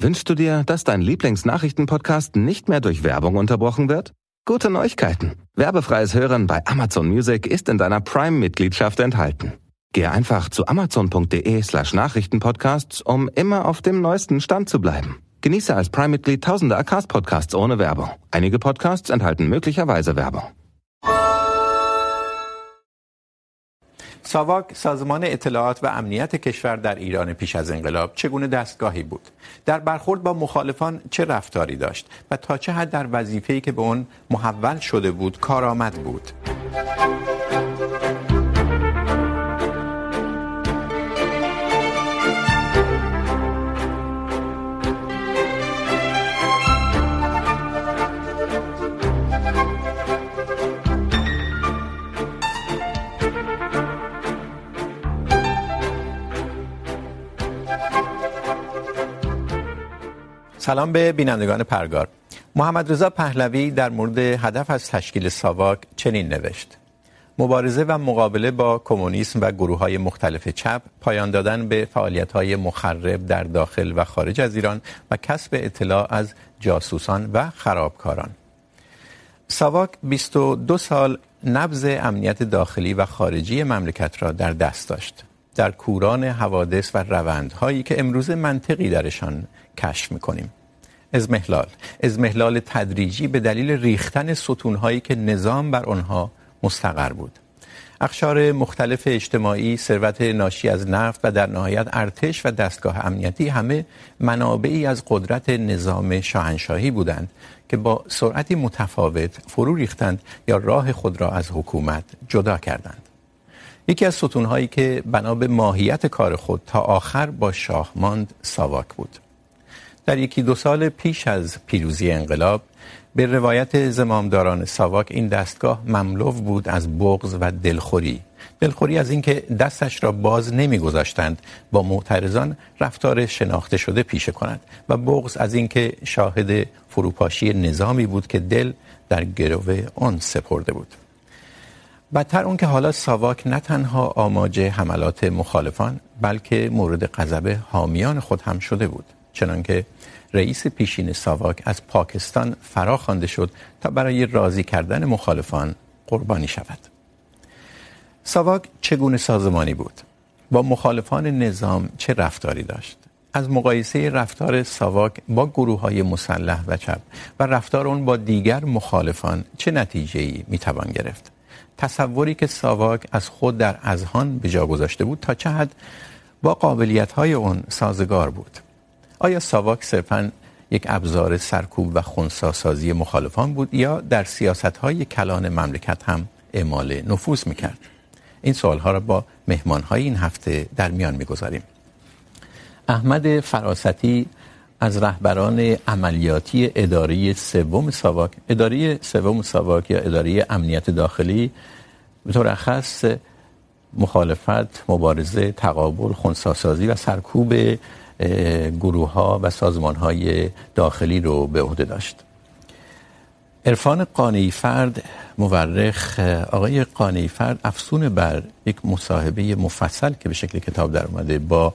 Wünschst du dir, dass dein Lieblingsnachrichtenpodcast nicht mehr durch Werbung unterbrochen wird? Gute Neuigkeiten. Werbefreies Hören bei Amazon Music ist in deiner Prime-Mitgliedschaft enthalten. Gehe einfach zu amazon.de slash Nachrichtenpodcasts, um immer auf dem neuesten Stand zu bleiben. Genieße als Prime-Mitglied tausende Acast-Podcasts ohne Werbung. Einige Podcasts enthalten möglicherweise Werbung. ساواک سازمان اطلاعات و امنیت کشور در ایران پیش از انقلاب چگونه دستگاهی بود؟ در برخورد با مخالفان چه رفتاری داشت؟ و تا چه حد در وظیفه‌ای که به اون محول شده بود کارآمد بود؟ سلام به بینندگان پرگار. محمد رضا پهلوی در مورد هدف از تشکیل ساواک چنین نوشت. مبارزه و مقابله با کمونیسم و گروه های مختلف چپ پایان دادن به فعالیت های مخرب در داخل و خارج از ایران و کسب اطلاع از جاسوسان و خرابکاران. ساواک 22 سال نبض امنیت داخلی و خارجی مملکت را در دست داشت. در کوران حوادث و روندهایی که امروز منطقی درشان کشف میکنیم. ازمهلال ازمهلال تدریجی به دلیل ریختن ستونهایی که نظام بر آنها مستقر بود. اقشار مختلف اجتماعی، ثروت ناشی از نفت و در نهایت ارتش و دستگاه امنیتی همه منابعی از قدرت نظام شاهنشاهی بودند که با سرعتی متفاوت فرو ریختند یا راه خود را از حکومت جدا کردند. یکی از ستونهایی که بنا به ماهیت کار خود تا آخر با شاه ماند ساواک بود. در یکی دو سال پیش از پیروزی انقلاب، به روایت زمامداران ساواک این دستگاه مملو بود از بغض و دلخوری. دلخوری از اینکه دستش را باز نمیگذاشتند، با معترضان رفتار شناخته شده پیشه کند و بغض از اینکه شاهد فروپاشی نظامی بود که دل در گرو آن سپرده بود. بدتر اون که حالا ساواک نه تنها آماج حملات مخالفان، بلکه مورد غضب حامیان خود هم شده بود. چنانکه رئیس پیشین ساواک از پاکستان فرا خوانده شد تا برای راضی کردن مخالفان قربانی شود. ساواک چگونه سازمانی بود؟ با مخالفان نظام چه رفتاری داشت؟ از مقایسه رفتار ساواک با گروه های مسلح و چپ و رفتار اون با دیگر مخالفان چه نتیجه ای می توان گرفت؟ تصوری که ساواک از خود در اذهان به جا گذاشته بود تا چه حد با قابلیت های اون سازگار بود؟ آیا ساواک صرفا یک ابزار سرکوب و خونساسازی مخالفان بود یا در سیاست های کلان مملکت هم اعمال نفوذ میکرد؟ این سوال ها را با مهمان های این هفته در میان میگذاریم. احمد فراستی از رهبران عملیاتی اداره سوم ساواک، اداره سوم ساواک یا اداره امنیت داخلی، به طور خاص مخالفت، مبارزه، تقابل خونساسازی و سرکوب گروه ها و سازمان های داخلی رو به عهده داشت. عرفان قانی فرد مورخ آقای قانی فرد افسون بر یک مصاحبه مفصل که به شکل کتاب در اومده با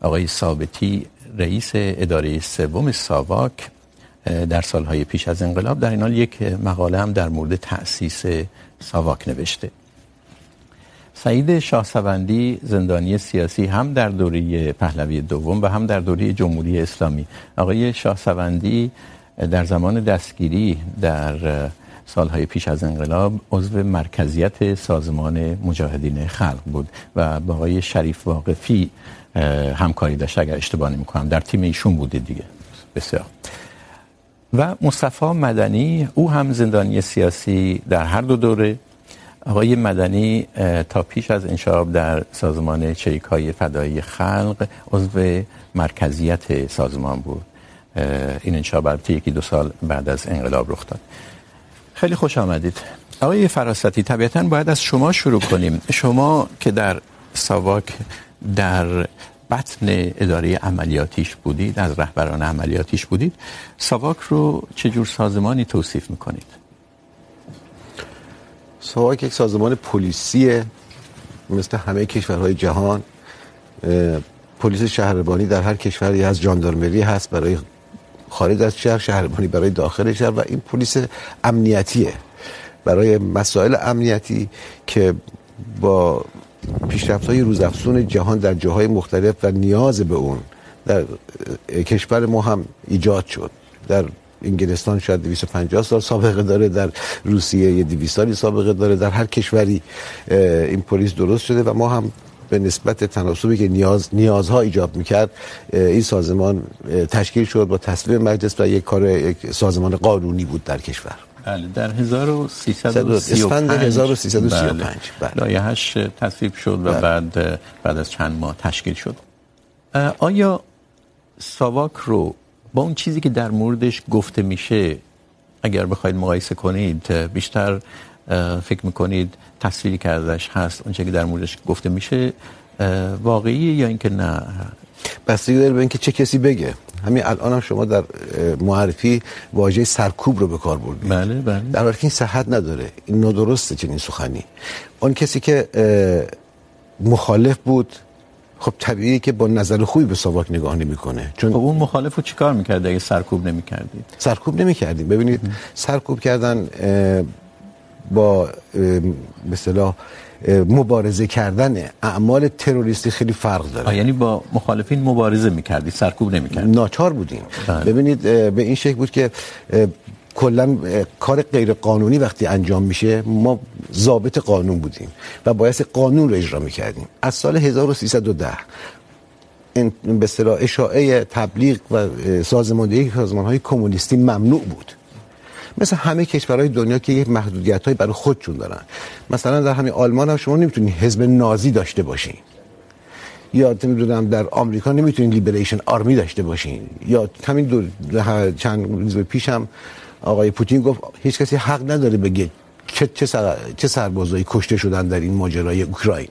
آقای ثابتی، رئیس اداره سوم ساواک در سالهای پیش از انقلاب. در این حال یک مقاله هم در مورد تأسیس ساواک نوشته. سعید شاهسوندی زندانی سیاسی هم در دوره پهلوی دوم و هم در دوره جمهوری اسلامی. آقای شاهسوندی در زمان دستگیری در سالهای پیش از انقلاب عضو مرکزیت سازمان مجاهدین خلق بود و با آقای شریف واقفی همکاری داشت. اگر اشتباه نمی کنم در تیم ایشون بوده دیگه. بسیار. و مصطفی مدنی، او هم زندانی سیاسی در هر دو دوره آقای مدنی تا پیش از انشاب در سازمان چریک های فدایی خلق، عضو مرکزیت سازمان بود. این انشاب البته یکی دو سال بعد از انقلاب رخ داد. خیلی خوش آمدید. آقای فراستی، طبیعتا باید از شما شروع کنیم. شما که در ساواک در بطن اداره عملیاتیش بودید، از رهبران عملیاتیش بودید، ساواک رو چه جور سازمانی توصیف میکنید؟ ساواک یک سازمان پلیسیه مثل همه کشورهای جهان پلیس شهربانی در هر کشوری از جاندارمری هست برای خارج از شهر، شهربانی برای داخل شهر و این پلیس امنیتیه. برای مسائل امنیتی که با پیشرفت های روزافزون جهان در جاهای مختلف و نیاز به اون در کشور ما هم ایجاد شد. در انگلستان شاید 250 سال سابقه داره در روسیه یه 200 سالی سابقه داره در هر کشوری این پلیس درست شده و ما هم به نسبت تناسبی که نیاز نیازها ایجاد میکرد این سازمان تشکیل شد با تصویب مجلس و یک کار یک سازمان قانونی بود در کشور. بله در 1335 1335 بله. لایحه‌اش تصویب شد و بعد بعد از چند ماه تشکیل شد. آیا ساواک رو با اون چیزی که در موردش گفته میشه اگر بخواید مقایسه کنید بیشتر فکر میکنید تصویری که ازش هست اون چیزی که در موردش گفته میشه واقعیه یا اینکه نه؟ بستگی داره به اینکه چه کسی بگه. همین الان هم شما در معرفی واژه سرکوب رو به کار بردید. بله بله. در حالی که این صحت نداره. این نادرسته چنین سخنی. اون کسی که مخالف بود خب طبیعیه که با نظر خوبی به ساواک نگاه نمیکنه. چون خب اون مخالف رو چیکار میکرد اگه سرکوب نمیکردید سرکوب نمیکردیم. ببینید سرکوب کردن با به اصطلاح مبارزه کردن اعمال تروریستی خیلی فرق داره. یعنی با مخالفین مبارزه میکردید سرکوب نمیکردید ناچار بودیم. بله. ببینید به این شکل بود که کلا کار غیر قانونی وقتی انجام میشه، ما ضابط قانون بودیم و باید قانون رو اجرا میکردیم. از سال 1310 به اصطلاح اشاعه تبلیغ و سازماندهی سازمان‌های کمونیستی ممنوع بود. مثل همه کشورهای دنیا که یک محدودیت‌های برای خودشون دارن. مثلا در همین آلمان هم شما نمیتونید حزب نازی داشته باشین. یا نمیدونم در آمریکا نمیتونید لیبریشن آرمی داشته باشین. یا همین دو، چند روز پیش هم آقای پوتین گفت هیچ کسی حق نداره بگه چه چه, سر... چه سربازایی کشته شدن در این ماجرای اوکراین.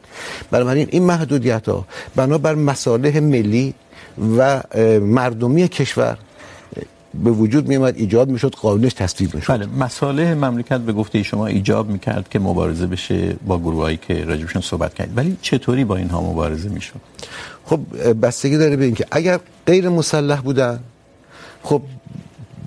بنابراین این محدودیت ها بنابر مصالح ملی و مردمی کشور به وجود می اومد ایجاد میشد قانونش تصویب میشد. بله مصالح مملکت به گفته شما ایجاب میکرد که مبارزه بشه با گروهایی که راجبشون صحبت کردید. ولی چطوری با اینها مبارزه میشد؟ خب بستگی داره به اینکه اگر غیر مسلح بودن خب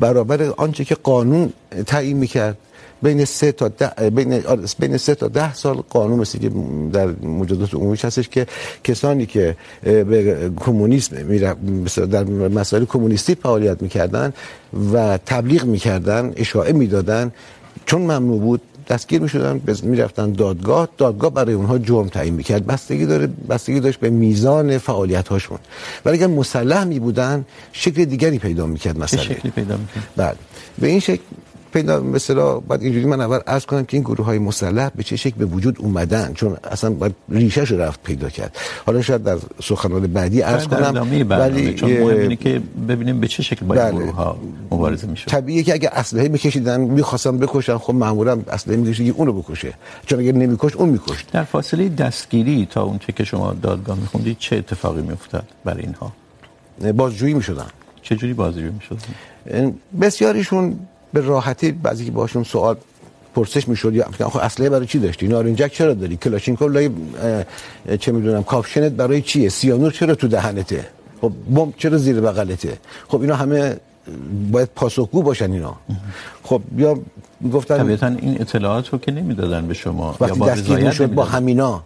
برابر آنچه که قانون تعیین میکرد. بین سه تا ده، بین بین سه تا ده سال قانون مثل که در مجادلات عمومی هستش که کسانی که به کمونیسم میره در مسائل کمونیستی فعالیت میکردن و تبلیغ میکردن، اشاعه میدادن، چون ممنوع بود دستگیر میشدن میرفتن دادگاه. دادگاه برای اونها جرم تعیین میکرد. بستگی داره بستگی داشت به میزان فعالیت هاشون ولی اگر مسلح می بودن شکل دیگری پیدا میکرد مسئله. شکلی پیدا میکرد؟ بله. به این شکل پیدا مثلا بعد اینجوری من اول عرض کنم که این گروه های مسلح به چه شکل به وجود اومدن؟ چون اصلا باید ریشه‌شو رفت پیدا کرد. حالا شاید در سخنرانی بعدی عرض کنم ولی چون مهم اینه که ببینیم به چه شکل با این گروه ها مبارزه میشه طبیعیه که اگه اسلحه میکشیدن میخواستن بکشن خب معمولا اسلحه میکشید که اونو بکشه. چون اگه نمیکش اون میکشت. در فاصله دستگیری تا اون چه که شما دادگاه میخوندید چه اتفاقی میافتاد برای اینها؟ بازجویی میشدن. چه جوری بازجویی میشدن بسیاریشون به راحتی بعضی که باشون سوال پرسش میشد یا آخه اسلحه برای چی داشتی؟ نارنجک چرا داری؟ کلاشینکوف لای چه میدونم کاپشنت برای چیه؟ سیانور چرا تو دهنته؟ خب بمب چرا زیر بغلته؟ خب اینا همه باید پاسخگو باشن اینا. خب یا گفتن طبیعتا این اطلاعات رو که نمیدادن به شما یا با رضایت شد با همینا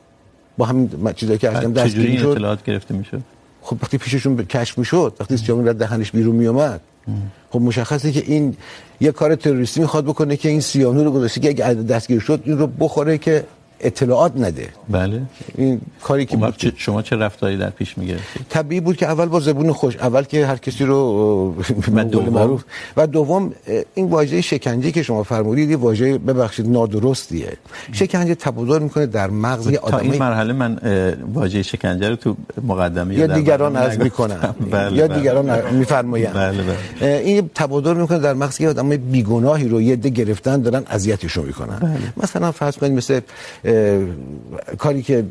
با همین چیزایی که هستم دستگیر شد اطلاعات گرفته میشد؟ خب وقتی پیششون کشف میشد وقتی سیانور از دهنش بیرون میومد خب مشخصه که این یه کار تروریستی میخواد بکنه که این سیانور رو گذاشته که اگه دستگیر شد این رو بخوره که اطلاعات نده. بله. این کاری که بود چه شما چه رفتاری در پیش میگرفتید طبیعی بود که اول با زبون خوش اول که هر کسی رو و دوم؟ معروف و دوم این واژه شکنجه که شما فرمودید یه واژه ببخشید نادرستیه. شکنجه تبادر میکنه در مغز یه آدمی تا این مرحله من واژه شکنجه رو تو مقدمه یا دیگران عرض میکنن. بله یا دیگران میفرمایند. بله بله. این تبادر میکنه در مغز یه آدم بیگناهی رو یه عده گرفتن دارن اذیتش میکنن. بله. مثلا فرض کنید مثل کاری که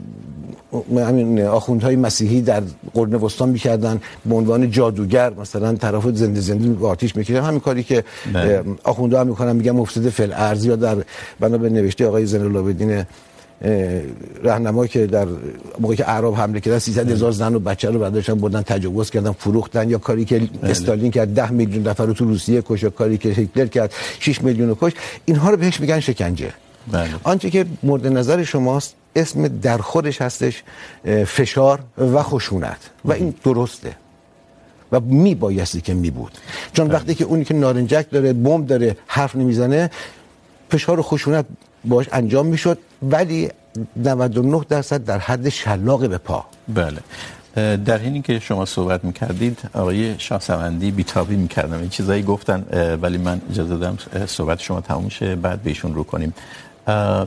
همین آخوندهای مسیحی در قرن وسطا میکردن به عنوان جادوگر مثلا طرف زنده زنده آتیش میکردن همین کاری که آخوندها هم میکنن میگن مفسد فل ارض یا در بنا به نوشته آقای زین العابدین راهنما که در موقعی که اعراب حمله کردن 300 هزار زن و بچه رو برداشتن بردن تجاوز کردن فروختن. یا کاری که استالین کرد 10 میلیون نفر رو تو روسیه کش کاری که هیتلر کرد 6 میلیون رو کش اینها رو بهش میگن شکنجه. بله. آنچه که مورد نظر شماست اسم در خودش هستش فشار و خشونت. و این درسته. و می بایستی که می بود چون بله. وقتی که اونی که نارنجک داره بمب داره حرف نمیزنه فشار و خشونت باش انجام میشد ولی 99 درصد در حد شلاق به پا. بله. در حینی که شما صحبت میکردید آقای شاهسوندی بیتابی میکردم. این چیزایی گفتن ولی من اجازه دادم صحبت شما تموم شه بعد بهشون رو کنیم.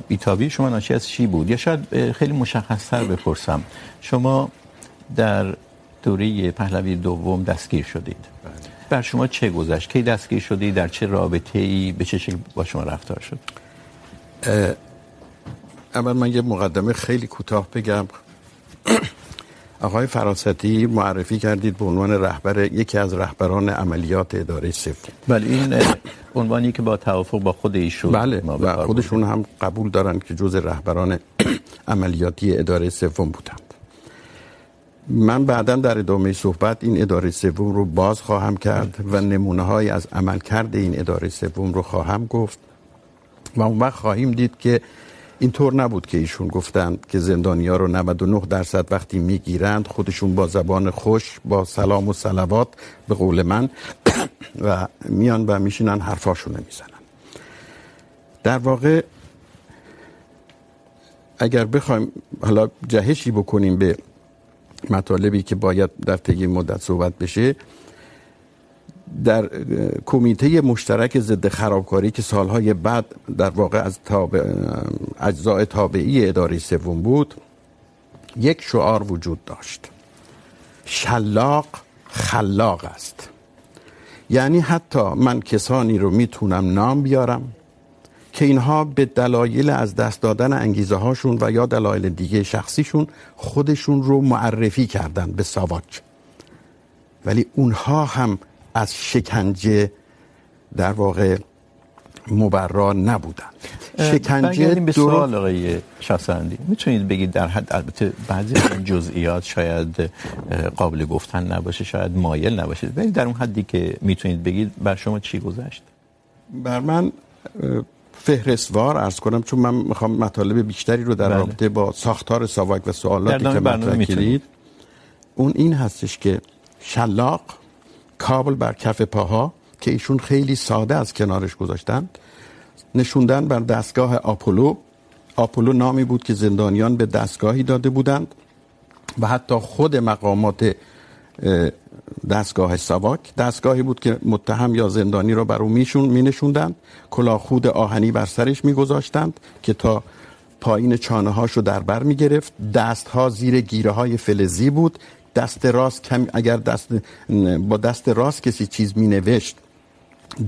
بیتابی. شما ناشی از چی بود؟ یا شاید خیلی مشخصتر بپرسم. شما در دوره پهلوی دوم دستگیر شدید. بر شما چه گذشت؟ کی دستگیر شدید در چه رابطه ای به چه شکل با شما رفتار شد؟ اول من یه مقدمه خیلی کوتاه بگم. آقای فراستی معرفی کردید به عنوان رهبر یکی از رهبران عملیات اداره سوم بله این عنوانی که با توافق با خود ایشون بله و خودشون هم قبول دارن که جز رهبران عملیاتی اداره سوم بودند. من بعدا در ادامه صحبت این اداره سوم رو باز خواهم کرد و نمونه های از عملکرد این اداره سوم رو خواهم گفت. و اون وقت خواهیم دید که اینطور نبود که ایشون گفتن که زندانیا رو 99 درصد وقتی میگیرند، خودشون با زبان خوش، با سلام و صلوات به قول من، و میان و میشینن، حرفاشون میزنن. در واقع، اگر بخوایم حالا جهشی بکنیم به مطالبی که باید در طی مدت صحبت بشه در کمیته مشترک ضد خرابکاری که سالهای بعد در واقع از تابع اجزاء تابعی اداره سوم بود، یک شعار وجود داشت. شلاق خلاق است. یعنی حتی من کسانی رو میتونم نام بیارم که اینها به دلایل از دست دادن انگیزه هاشون و یا دلایل دیگه شخصیشون خودشون رو معرفی کردن به ساواک. ولی اونها هم از شکنجه در واقع مبرا نبودن شکنجه به سوال آقای شاسندی میتونید بگید در حد البته بعضی از جزئیات شاید قابل گفتن نباشه شاید مایل نباشه. ولی در اون حدی که میتونید بگید بر شما چی گذشت؟ بر من فهرستوار عرض کنم چون من میخوام مطالب بیشتری رو در بله. رابطه با ساختار ساواک و سوالاتی که مطرح کردید اون این هستش که شلاق کابل بر کف پاها که ایشون خیلی ساده از کنارش گذاشتند. نشوندن بر دستگاه آپولو. آپولو نامی بود که زندانیان به دستگاهی داده بودند و حتی خود مقامات دستگاه ساواک. دستگاهی بود که متهم یا زندانی رو بر او میشون می نشوندند کلاه آهنی بر سرش میگذاشتند که تا پایین چانه هاشو در بر می گرفت دست ها زیر گیره های فلزی بود دست راست کم اگر دست با دست راست کسی چیز می نوشت،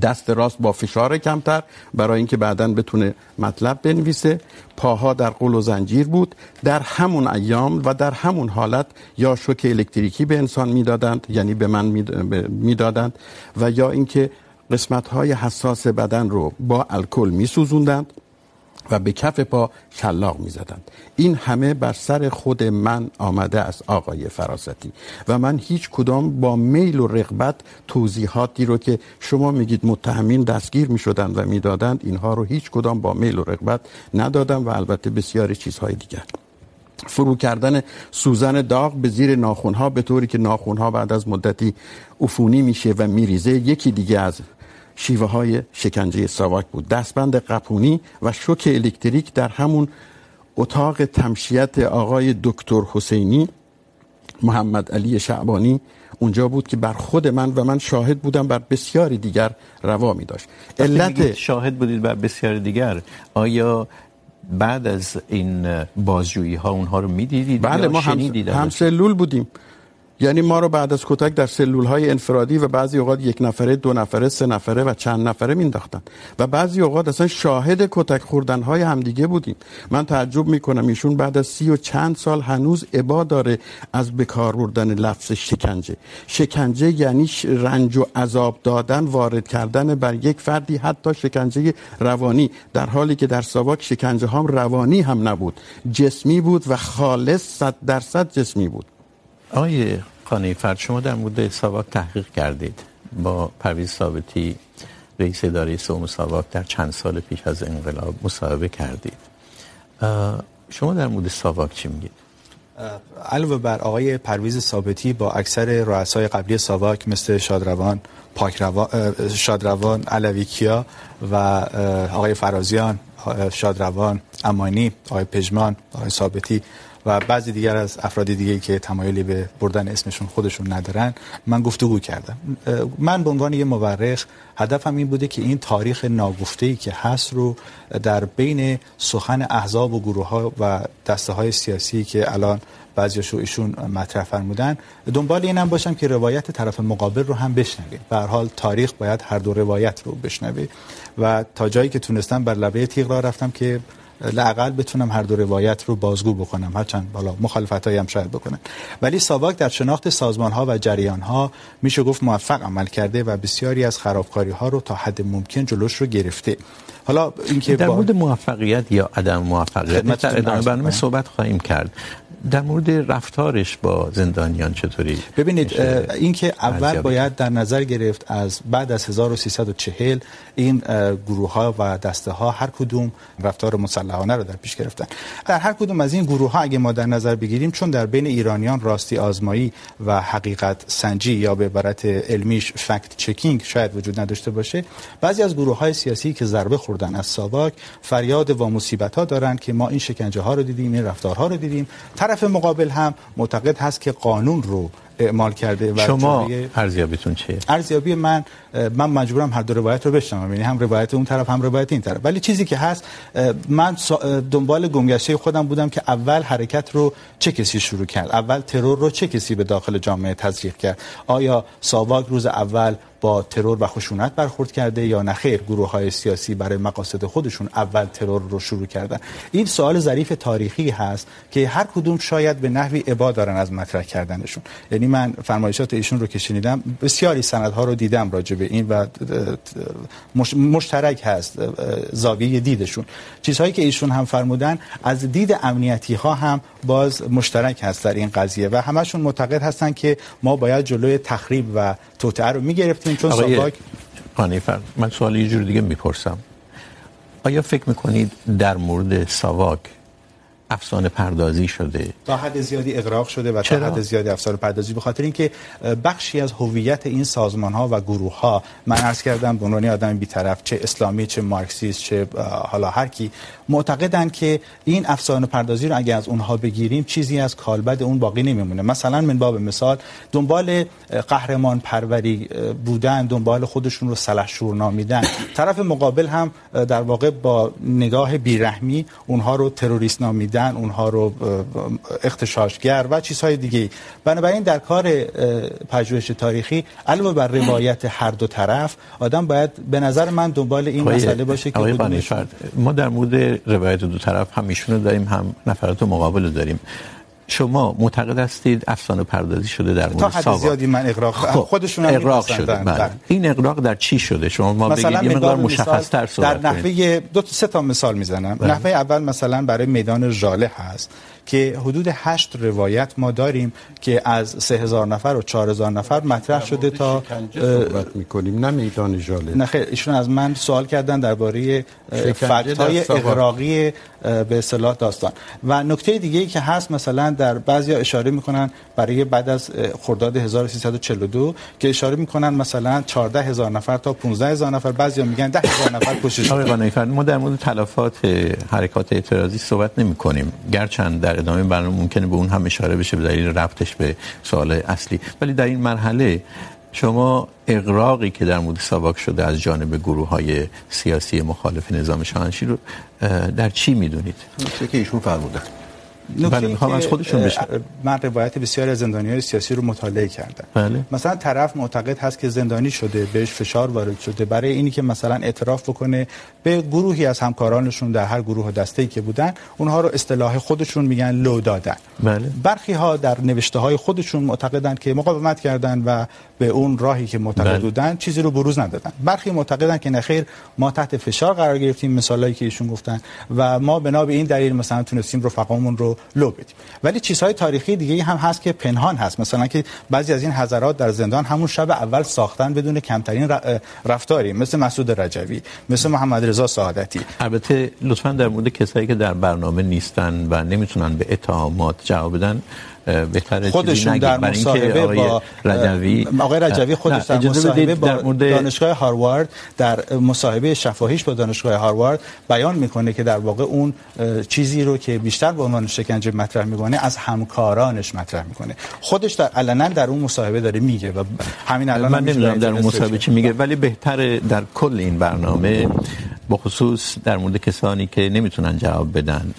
دست راست با فشار کمتر، برای اینکه بعدا بتونه مطلب بنویسه. پاها در قل و زنجیر بود. در همون ایام و در همون حالت یا شوک الکتریکی به انسان میدادند یعنی به من میدادند و یا اینکه قسمت های حساس بدن رو با الکل میسوزوندند. و به کف پا شلاق می زدند. این همه بر سر خود من آمده از آقای فراستی و من هیچ کدام با میل و رغبت توضیحاتی رو که شما میگید متهمین دستگیر می شدند و می دادند اینها رو هیچ کدام با میل و رغبت ندادم و البته بسیاری چیزهای دیگر فرو کردن سوزن داغ به زیر ناخونها به طوری که ناخونها بعد از مدتی عفونی میشه و میریزه، یکی دیگه از شیوه های شکنجه ساواک بود. دستبند قپونی و شوک الکتریک در همون اتاق تمشیت آقای دکتر حسینی محمد علی شعبانی اونجا بود که بر خود من و من شاهد بودم بر بسیاری دیگر روا می داشت علت شاهد بودید بر بسیاری دیگر آیا بعد از این بازجویی ها اونها رو می دیدید بله ما هم, هم سلول بودیم. یعنی ما رو بعد از کتک در سلول های انفرادی و بعضی اوقات یک نفره، دو نفره، سه نفره و چند نفره مینداختن و بعضی اوقات اصلا شاهد کتک خوردن های همدیگه بودیم. من تعجب میکنم ایشون بعد از سی و چند سال هنوز ابا داره از بکار بردن لفظ شکنجه. شکنجه یعنی رنج و عذاب دادن، وارد کردن بر یک فردی، حتی شکنجه روانی. در حالی که در ساواک شکنجه هم روانی هم نبود. جسمی بود و خالص، صد درصد جسمی بود. آقای خانه فرد شما در مورد ساواک تحقیق کردید. با پرویز ثابتی، رئیس اداره سوم ساواک در چند سال پیش از انقلاب مصاحبه کردید. شما در مورد ساواک چی میگید؟ علاوه بر آقای پرویز ثابتی، با اکثر رؤسای قبلی ساواک مثل شادروان پاکروان شادروان، علوی کیا و آقای فرازیان شادروان، امانی، آقای پژمان، آقای ثابتی و بعضی دیگر از افراد دیگه که تمایلی به بردن اسمشون خودشون ندارن، من گفتگو کردم. من به عنوان یه مورخ هدفم این بوده که این تاریخ ناگفته‌ای که هست رو در بین سخن احزاب و گروه ها و دسته های سیاسی که الان بعضیاشو ایشون مطرح فرمودن، دنبال اینم باشم که روایت طرف مقابل رو هم بشنویم به هر حال تاریخ باید هر دو روایت رو بشنوه. و تا جایی که تونستم بر لبه تیغ را رفتم که لاقل بتونم هر دو روایت رو بازگو بکنم. هرچند بالا مخالفتایی هم شاید بکنن. ولی ساواک در شناخت سازمان ها و جریان ها میشه گفت موفق عمل کرده و بسیاری از خرابکاری ها رو تا حد ممکن جلوش رو گرفته. حالا اینکه در مورد موفقیت یا عدم موفقیت در ادامه برنامه صحبت خواهیم کرد. در مورد رفتارش با زندانیان چطوری ببینید اینکه اول باید در نظر گرفت از بعد از 1340 این گروه ها و دسته ها هر کدوم رفتار مسلحانه رو در پیش گرفتن. در هر کدوم از این گروه ها اگه ما در نظر بگیریم چون در بین ایرانیان راستی آزمایی و حقیقت سنجی یا به عبارت علمیش فکت چکینگ شاید وجود نداشته باشه بعضی از گروه های سیاسی که ضربه خوردن از ساواک فریاد و مصیبت ها دارن که ما این شکنجه ها رو دیدیم این رفتارها رو دیدیم. طرف مقابل هم معتقد هست که قانون رو اعمال کرده و شما ارزیابیتون چیه؟ ارزیابی من من مجبورم هر دو روایت رو بشنوم. یعنی هم روایت اون طرف هم روایت این طرف. ولی چیزی که هست من دنبال گمگشته خودم بودم که اول حرکت رو چه کسی شروع کرد؟ اول ترور رو چه کسی به داخل جامعه تزریق کرد؟ آیا ساواک روز اول با ترور و خشونت برخورد کرده یا نه؟ خیر گروه های سیاسی برای مقاصد خودشون اول ترور رو شروع کردن. این سوال ظریف تاریخی هست که هر کدوم شاید به نحوی ابا دارن از مطرح کردنشون. یعنی من فرمایشات ایشون رو که شنیدم، بسیاری سندها رو دیدم راجع به این و مشترک هست، زاویه دیدشون. چیزهایی که ایشون هم فرمودن، از دید امنیتی ها هم باز مشترک هست در این قضیه و همشون معتقد هستن که ما باید جلوی تخریب و توطئه رو میگرفتیم چون ساواک قانیفر من سوال یه جور دیگه میپرسم آیا فکر میکنید در مورد ساواک افسانه پردازی شده. تا حد زیادی اغراق شده و چرا؟ تا حد زیادی افسانه پردازی به خاطر اینکه بخشی از هویت این سازمان ها و گروه ها من عرض کردم به عنوان آدم بی‌طرف چه اسلامی چه مارکسیست چه حالا هر کی معتقدن که این افسانه پردازی رو اگه از اونها بگیریم چیزی از کالبد اون باقی نمیمونه. مثلا من باب مثال دنبال قهرمان پروری بودن دنبال خودشون رو سلحشور نامیدن. طرف مقابل هم در واقع با نگاه بیرحمی اونها رو تروریست نامیدن. دیدن اونها رو اختشاشگر و چیزهای دیگه بنابراین در کار پژوهش تاریخی علاوه بر روایت هر دو طرف آدم باید به نظر من دنبال این مسئله باشه که ما در مورد روایت دو طرف هم ایشونو داریم هم نفرات مقابل رو داریم. شما معتقد هستید افسانه پردازی شده در مورد ساواک تا حد زیادی من اغراق خودشون اغراق شده بله. این اغراق در چی شده؟ شما ما بگید یه مقدار مشخص تر صحبت در نحوه دو سه تا مثال میزنم. بله. نحوه اول مثلا برای میدان ژاله هست. که حدود هشت روایت ما داریم که از سه هزار نفر و چهار هزار نفر مطرح شده تا صحبت میکنیم نه میدان ژاله نه خیر ایشون از من سوال کردن درباره فکت های اغراقی به اصطلاح داستان. و نکته دیگه ای که هست مثلا در بعضیا اشاره میکنن برای بعد از خرداد 1342 که اشاره میکنن مثلا 14 هزار نفر تا 15 هزار نفر بعضیا میگن 10 هزار نفر کشته شدن ما در مورد تلفات حرکات اعتراضی صحبت نمی کنیم گرچند در ادامه برنامه ممکنه به اون هم اشاره بشه به دلیل ربطش به سوال اصلی. ولی در این مرحله شما اغراقی که در مورد ساواک شده از جانب گروه های سیاسی مخالف نظام شاهنشاهی رو در چی میدونید؟ چه که ایشون فرمودن بله میخوام از خودشون بشه. من روایت بسیاری از زندانیای سیاسی رو مطالعه کردم. بله. مثلا طرف معتقد هست که زندانی شده بهش فشار وارد شده. برای اینی که مثلا اعتراف بکنه به گروهی از همکارانشون در هر گروه و دسته‌ای که بودن اونها رو اصطلاح خودشون میگن لو دادن بله. برخی ها در نوشته های خودشون معتقدن که مقاومت کردن و به اون راهی که معتقد بله. بودن چیزی رو بروز ندادن برخی معتقدن که نخیر ما تحت فشار قرار گرفتیم مثالایی که ایشون گفتن و ما بنا به این دلیل مثلا تونستیم رفقامون رو لو بدیم ولی چیزهای تاریخی دیگه هم هست که پنهان هست مثلا که بعضی از این حضرات در زندان همون شب اول ساختن بدون کمترین رفتاری مثل مسعود رجوی مثل محمد رضا سعادتی. البته لطفا در مورد کسایی که در برنامه نیستن و نمیتونن به اتهامات جواب بدن بهتر خودشون در مصاحبه با رجوی آقای رجوی خودش در مصاحبه با در دانشگاه هاروارد در مصاحبه شفاهیش با دانشگاه هاروارد بیان میکنه که در واقع اون چیزی رو که بیشتر به عنوان شکنجه مطرح میکنه از همکارانش مطرح میکنه. خودش در علنا در اون مصاحبه داره میگه و همین الان من نمیدونم در اون مصاحبه چی میگه ولی بهتر در کل این برنامه بخصوص در مورد کسانی که نمیتونن جواب بدن.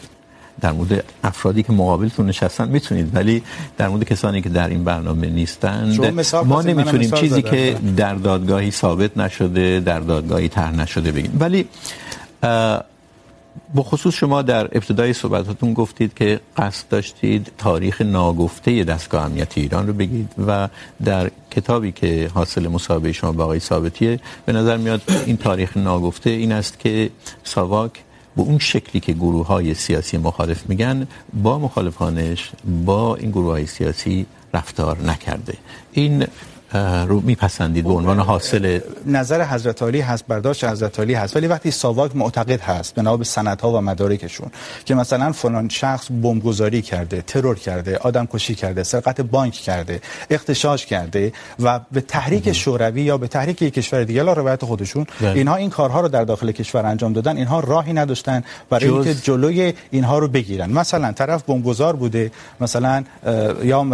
در مورد افرادی که مقابلتون نشستن میتونید ولی در مورد کسانی که در این برنامه نیستند ما نمیتونیم چیزی که در دادگاهی ثابت نشده در دادگاهی طرح نشده بگیم. ولی بخصوص شما در ابتدای صحبتاتون گفتید که قصد داشتید تاریخ ناگفته دستگاه امنیتی ایران رو بگید و در کتابی که حاصل مصاحبه شما با آقای ثابتیه به نظر میاد این تاریخ ناگفته این است که ساواک به اون شکلی که گروه های سیاسی مخالف میگن، با مخالفانش با این گروه های سیاسی رفتار نکرده. این رو میپسندید به عنوان حاصل نظر حضرت علی هست برداشت حضرت علی هست ولی وقتی ساواک معتقد هست بنا به سندها و مدارکشون که مثلا فلان شخص بمبگذاری کرده ترور کرده آدم کشی کرده سرقت بانک کرده اختشاش کرده و به تحریک شوروی یا به تحریک یک کشور دیگه لا روایت خودشون. اینها این کارها رو در داخل کشور انجام دادن اینها راهی نداشتن برای اینکه جلوی اینها رو بگیرن. مثلا طرف بمبگذار بوده مثلا یا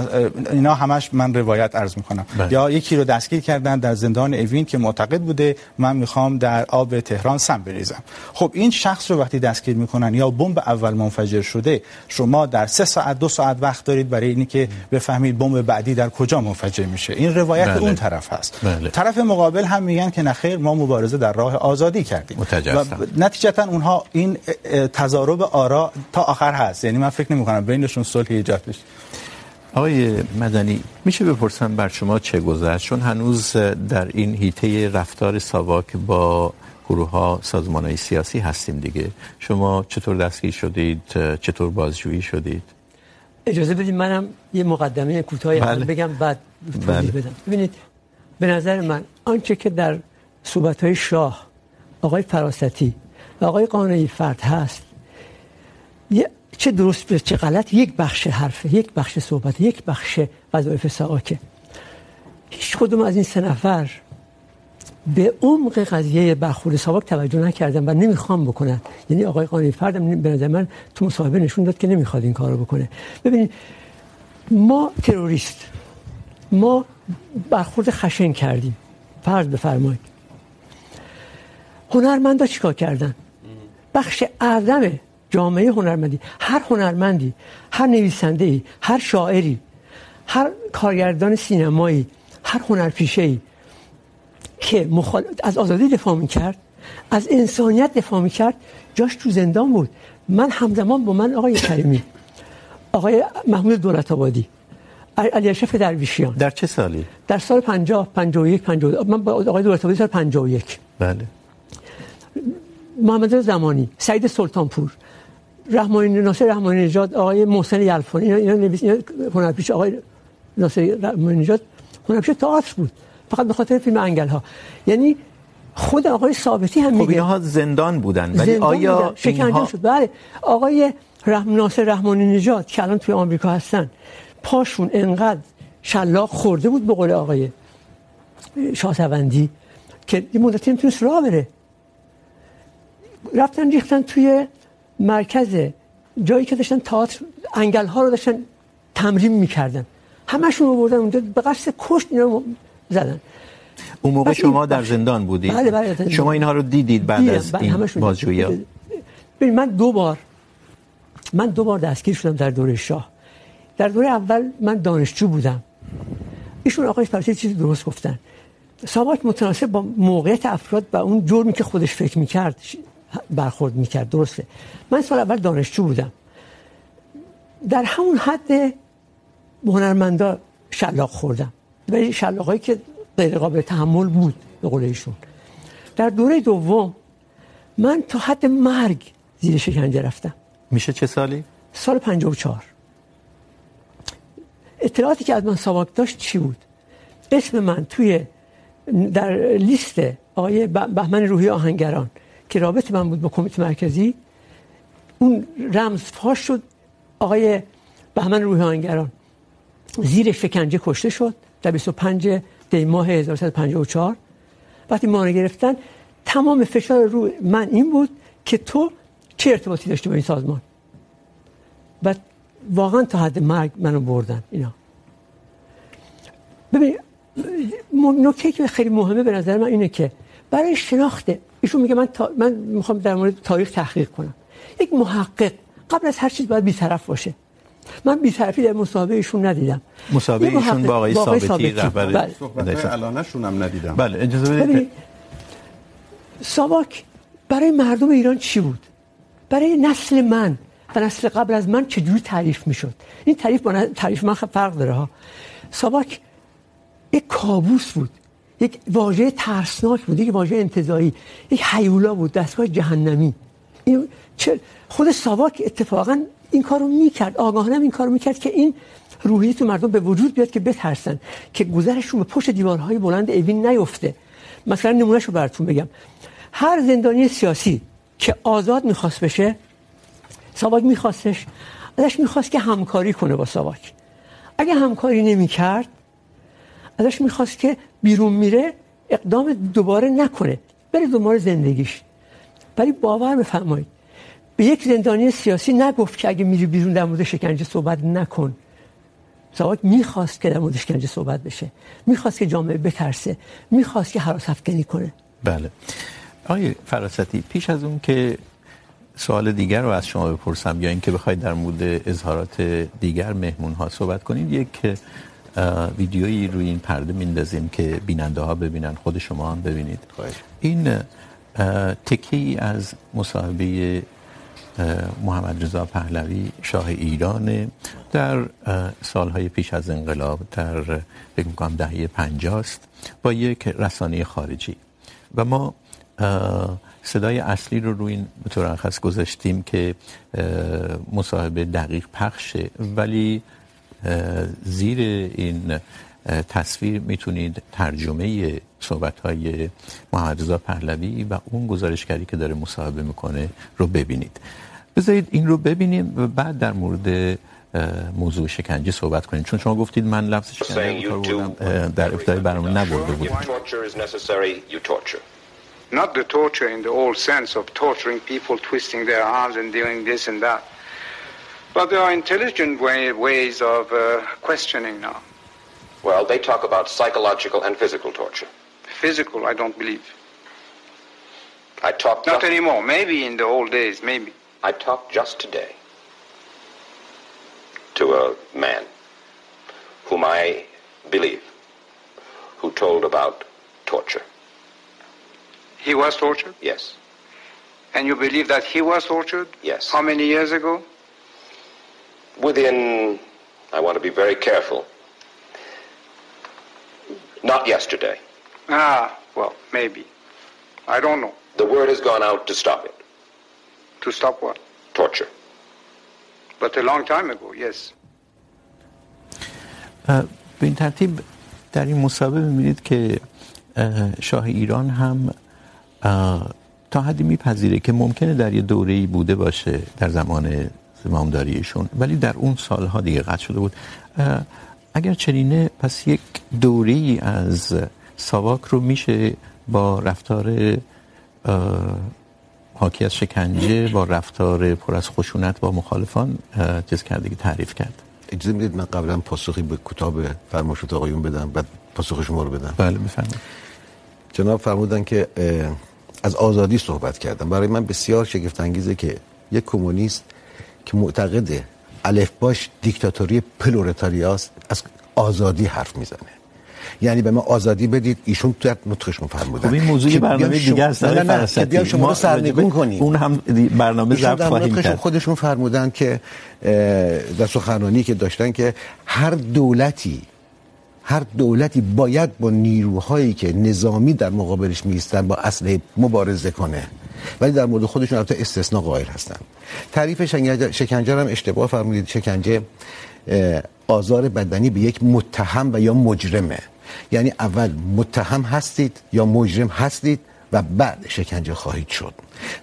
اینا همش من روایت عرض میکنم. یا یکی رو دستگیر کردن در زندان اوین که معتقد بوده من میخوام در آب تهران سم بریزم. خب این شخص رو وقتی دستگیر میکنن یا بمب اول منفجر شده شما در سه ساعت دو ساعت وقت دارید برای اینی که بفهمید بمب بعدی در کجا منفجر میشه. این روایت بله. اون طرف هست. بله. طرف مقابل هم میگن که نخیر ما مبارزه در راه آزادی کردیم. متجسم. و نتیجتا اونها این تضارب آرا تا آخر هست. یعنی من فکر نمی کنم بینشون صلح ایجاد بشه. آقای مدنی میشه بپرسم بر شما چه گذشت؟ چون هنوز در این هیته رفتار ساواک با گروه ها سازمان های سیاسی هستیم دیگه. شما چطور دستگیر شدید؟ چطور بازجویی شدید؟ اجازه بدید منم یه مقدمه کوتاهی بله. بگم بعد توضیح بله. بدم. ببینید به نظر من آنچه که در صحبت های شاه آقای فراستی و آقای قانعی فرد هست یه چه درست به چه غلط، یک بخش حرفه یک بخش صحبت، یک بخش وظایف ساواکه هیچ کدوم از این سه نفر به عمق قضیه برخورد ساواک توجه نکردن و نمیخوام بکنن. یعنی آقای قانی فردم به نظر من تو مصاحبه نشون داد که نمیخواد این کارو بکنه. ببینید، ما تروریست، ما برخورد خشن کردیم. فرض بفرمایید. هنرمندا چیکار کردن؟ بخش اعظم جامعه هنرمندی هر هنرمندی هر نویسنده ای هر شاعری هر کارگردان سینمایی هر هنرپیشه ای که مخال... از آزادی دفاع میکرد از انسانیت دفاع میکرد جاش تو زندان بود. من همزمان با من آقای کریمی آقای محمود دولت آبادی علی اشرف درویشیان. در چه سالی؟ در سال 50 51 52 من با آقای دولت آبادی سال 51 بله. محمد زمانی سعید سلطانپور. رحمانی ناصر رحمانی نژاد آقای محسن یلفانی اینا نویس اینا هنرپیشه آقای ناصر رحمانی نژاد هنرپیشه تئاتر بود فقط به خاطر فیلم انگل ها یعنی خود آقای ثابتی هم میگه خب اینها زندان بودن ولی آیا شکنجه اینها... شد. بله. آقای رحم ناصر رحمانی نژاد که الان توی آمریکا هستن پاشون انقدر شلاق خورده بود به قول آقای شاهسوندی که یه مدتی نمیتونست راه بره. رفتن ریختن توی مرکز جایی که داشتن تئاتر انگل ها رو داشتن تمرین میکردن. همشون رو بردن اونجا به قصد کشت اینا زدن. اون موقع شما در زندان بودید. بله بله شما اینها رو دیدید بعد دیدم. از این بازجویی ببین من دو بار من دو بار دستگیر شدم در دوره شاه. در دوره اول من دانشجو بودم. ایشون آقای فرسی چیزی درست گفتن. ساواک متناسب با موقعیت افراد و اون جرمی که خودش فکر میکرد برخورد میکرد. درسته. من سال اول دانشجو بودم. در همون حد هنرمندا شلاق خوردم. ولی شلاقایی که غیر قابل تحمل بود به قول ایشون. در دوره دوم من تا حد مرگ زیر شکنجه رفتم. میشه چه سالی؟ سال 54 اطلاعاتی که از من ساواک داشت چی بود؟ اسم من توی در لیست آقای بهمن روحی آهنگران. که رابط من بود با کمیته مرکزی، اون رمز فاش شد. آقای بهمن روحی آهنگران زیر شکنجه کشته شد در 25 دی ماه 1354 وقتی ما رو گرفتن، تمام فشار رو من این بود که تو چه ارتباطی داشتی با این سازمان؟ و واقعا تا حد مرگ منو بردن اینا. ببین، نکته که خیلی مهمه به نظر من اینه که برای شناخت. ایشون میگه من تا... من میخوام در مورد تاریخ تحقیق کنم. یک محقق قبل از هر چیز باید بی‌طرف باشه. من بی‌طرفی در مصاحبه ایشون ندیدم. مصاحبه ایشون با آقای ثابتی رهبر صحبت الانشون هم ندیدم. بله اجازه بدید ساواک برای مردم ایران چی بود؟ برای نسل من و نسل قبل از من چجوری تعریف میشد؟ این تعریف با تعریف من فرق داره ها. ساواک یک کابوس بود. یک واژه ترسناک بود، یک واژه انتزاعی، یک حیولا بود، دستگاه جهنمی. این چه خود ساواک اتفاقا این کارو میکرد. آگاهانه این کارو میکرد که این روحیه تو مردم به وجود بیاد که بترسن، که گذرشون به پشت دیوارهای بلند اوین نیفته. مثلا نمونهشو براتون بگم. هر زندانی سیاسی که آزاد میخواست بشه، ساواک میخواستش. ازش میخواست که همکاری کنه با ساواک. اگه همکاری نمیکرد ازش میخواست که بیرون میره، اقدام دوباره نکنه. بره دوباره زندگیش. ولی باور بفرمایید. به یک زندانی سیاسی نگفت که اگه میری بیرون در مورد شکنجه صحبت نکن. ساواک میخواست که در مورد شکنجه صحبت بشه. میخواست که جامعه بترسه. میخواست که حراس افکنی کنه. بله. آقای فراستی، پیش از اون که سوال دیگر رو از شما بپرسم یا اینکه بخواید در مورد اظهارات دیگر مهمون ها صحبت کنید، یک ویدیویی روی این پرده میندازیم که بیننده ها ببینن. خود شما هم ببینید. این تکی از مصاحبه محمد رضا پهلوی شاه ایران در سالهای پیش از انقلاب در فکر میکنم دهه 50 است با یک رسانه خارجی. و ما صدای اصلی رو روی این به طور خاص گذاشتیم که مصاحبه دقیق پخشه ولی زیر این تصویر میتونید ترجمه صحبت های محمد رضا پهلوی و اون گزارشگری که داره مصاحبه میکنه رو ببینید. بذارید این رو ببینیم و بعد در مورد موضوع شکنجه صحبت کنیم. چون شما گفتید من لفظ شکنجه بودم در ابتدای برنامه نبرده بودم. Not the torture in the old sense of torturing people, twisting their arms and doing this and that. But there are intelligent way, ways of uh, questioning now. Well, they talk about psychological and physical torture. Physical, I don't believe. I talked... Not anymore. Maybe in the old days, maybe. I talked just today to a man whom I believe, who told about torture. He was tortured? Yes. And you believe that he was tortured? Yes. How many years ago? Within, I want to be very careful, not yesterday. Ah, well, maybe. I don't know. The word has gone out to stop it. To stop what? Torture. But a long time ago, yes. به این ترتیب در N مسابقه میبینید که شاه ایران هم تا حدی میپذیره که ممکنه در یه دوره‌ای بوده باشه در زمان زمامداریشون ولی در اون سالها دیگه قطع شده بود. اگر چنینه پس یک دوری از ساواک رو میشه با رفتار حاکی از شکنجه با رفتار پر از خشونت با مخالفان چیز کرده که تعریف کرد. اجازه میدید؟ من قبلا پاسخی به کتاب فرمایشات آقایون بدم بعد پاسخ شما رو بدم. بله بفرمایید. جناب فرمودن که از آزادی صحبت کردم. برای من بسیار شگفت انگیزه که یک کمونیست که معتقده الف باش دیکتاتوری پلورتاریاست از آزادی حرف میزنه. یعنی به ما آزادی بدید ایشون تو نطقشون فرمودن خب این موضوع برنامه دیگه است نه نه که بیام شما رو سرنگون کنیم. اون هم برنامه ضبط خواهیم کرد. خودشون فرمودن که در سخنرانی که داشتن که هر دولتی هر دولتی باید با نیروهایی که نظامی در مقابلش میستن با اسلحه مبارزه کنه. ولی در مورد خودشون البته استثناء قائل هستن. تعریف شکنجه هم اشتباه فرمودید. شکنجه آزار بدنی به یک متهم و یا مجرمه. یعنی اول متهم هستید یا مجرم هستید و بعد شکنجه خواهید شد.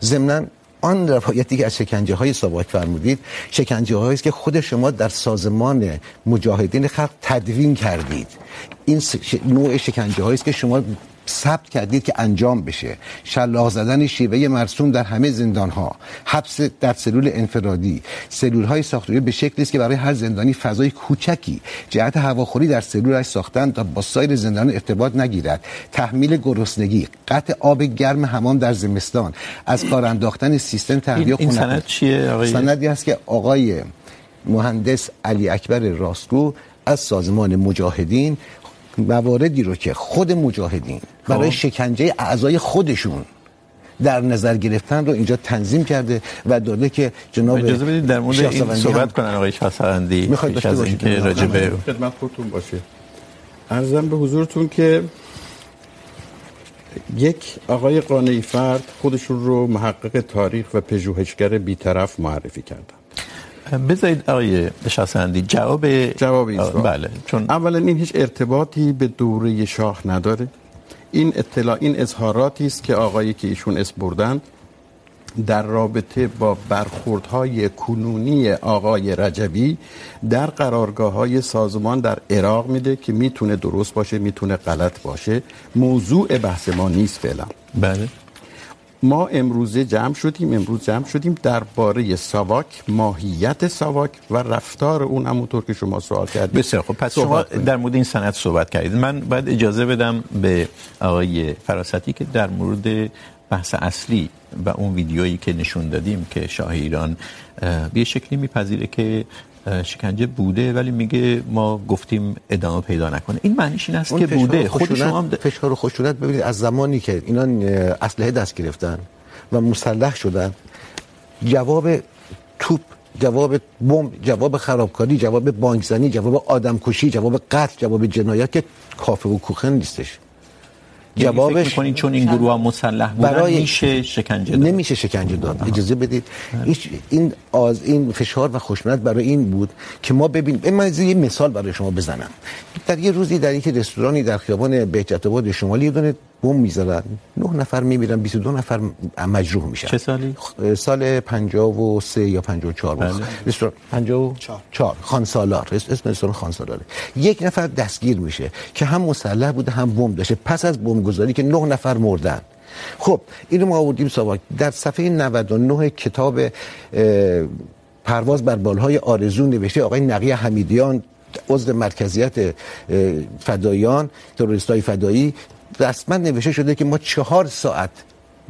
ضمناً آن روایتی که از شکنجه های ساواک فرمودید شکنجه هایی است که خود شما در سازمان مجاهدین خلق تدوین کردید. این نوع شکنجه هایی است که شما ثبت کردید که انجام بشه. شلاق زدن شیوه مرسوم در همه زندان ها حبس در سلول انفرادی سلول های ساختاری به شکلی است که برای هر زندانی فضای کوچکی جهت هواخوری در سلولش ساختن تا با سایر زندان ارتباط نگیرد. تحمیل گرسنگی قطع آب گرم حمام در زمستان از کار انداختن سیستم تهویه خنک. این سند چیه آقای سندی است که آقای مهندس علی اکبر راستگو از سازمان مجاهدین مواردی رو که خود مجاهدین برای شکنجه اعضای خودشون در نظر گرفتن رو اینجا تنظیم کرده و داده که جناب اجازه بدید در مورد این صحبت کنن آقای شاهسوندی میخواید داشته باشید که راجع به خدمت خودتون باشه. عرضم به حضورتون که یک آقای قانعی فرد خودشون رو محقق تاریخ و پژوهشگر بی‌طرف معرفی کردن. بذارید آقای شاسندی جواب جواب این سوال. بله چون اولا این هیچ ارتباطی به دوره شاه نداره. این اطلاع این اظهاراتی است که آقایی که ایشون اس بردن در رابطه با برخوردهای کنونی آقای رجبی در قرارگاه های سازمان در عراق میده که میتونه درست باشه میتونه غلط باشه. موضوع بحث ما نیست فعلا. بله. ما امروزه جمع شدیم امروز جمع شدیم درباره ساواک ماهیت ساواک و رفتار اون همونطور که شما سوال کردید. بسیار خب پس شما در مورد این سند صحبت کردید. من باید اجازه بدم به آقای فراستی که در مورد بحث اصلی و اون ویدیویی که نشون دادیم که شاه ایران به شکلی میپذیره که شکنجه بوده ولی میگه ما گفتیم ادامه پیدا نکنه. این معنیش این است که بوده. خود شما هم فشار و خشونت ببینید از زمانی که اینا اسلحه دست گرفتن و مسلح شدن جواب توپ جواب بمب جواب خرابکاری جواب بانکزنی جواب آدمکشی جواب قتل جواب جنایت که کافه و کوخن نیستش. جوابش فکر می‌کنید چون این گروه ها مسلح بودن برای... میشه شکنجه داد؟ نمیشه شکنجه داد اجازه بدید. این از این فشار و خشونت برای این بود که ما ببینیم من یه مثال برای شما بزنم. در یه روزی در یک رستورانی در خیابان بهجت آباد شمالی یه دونه بم میذارن نه نفر میمیرن 22 نفر مجروح میشن. چه سالی؟ سال 53 یا 54 بود رستوران. 54 خان سالار. اسم رستوران خان سالاره. یک نفر دستگیر میشه که هم مسلح بوده هم بم داشته. پس از بم گذاری که نه نفر مردن. خب اینو ما آوردیم ساواک در صفحه 99 کتاب پرواز بر بالهای آرزو نوشته آقای نقی حمیدیان عضو مرکزیت فدایان تروریستای فدایی رسما نوشته شده که ما چهار ساعت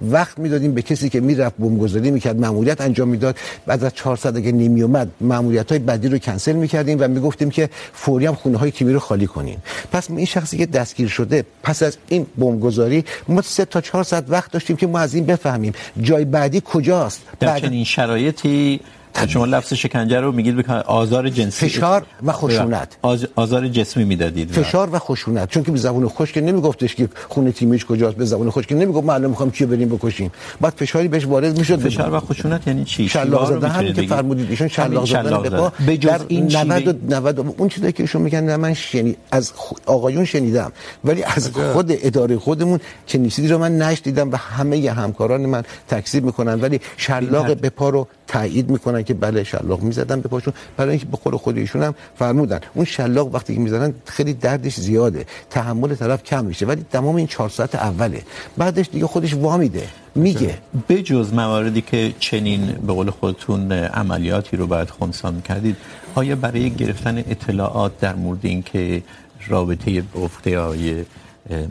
وقت میدادیم به کسی که میرفت بمبگذاری میکرد ماموریت انجام میداد. بعد از 400 اگه نمی اومد ماموریت های بعدی رو کنسل میکردیم و میگفتیم که فوری هم خونه های کیمی رو خالی کنیم. پس این شخصی که دستگیر شده پس از این بمبگذاری ما 3 تا 4 ساعت وقت داشتیم که ما از این بفهمیم جای بعدی کجاست. در بعد... چنین شرایطی شما لفظ شکنجه رو میگید آزار جنسی. فشار و خشونت. آز... آزار جسمی میدادید. فشار و خشونت. چون که به زبون خشک نمیگفتش که خونه تیمیش کجاست به زبون خشک نمیگفت ما الان میخوام کیو بریم بکشیم. بعد فشاری بهش وارد میشد. فشار و خشونت یعنی چی؟ شلاق زدن هم که فرمودید ایشون شلاق زدن به پا. به جز این 90 90 اون چیزی که ایشون میگن من شنی از آقایون شنیدم. ولی از خود اداره خودمون چنین چیزی رو من نشدیدم و همه همکاران من تکذیب میکنن. ولی شلاق به پا رو تایید میکنن که بله شلاق میزدن به پاشون. برای اینکه به قول خود ایشون هم فرمودن. اون شلاق وقتی که میزنن خیلی دردش زیاده. تحمل طرف کم میشه. ولی تمام این 4 ساعت اوله. بعدش دیگه خودش وامیده میگه. به جز مواردی که چنین به قول خودتون عملیاتی رو باید خنثی کردید، آیا برای گرفتن اطلاعات در مورد اینکه رابطه گفته های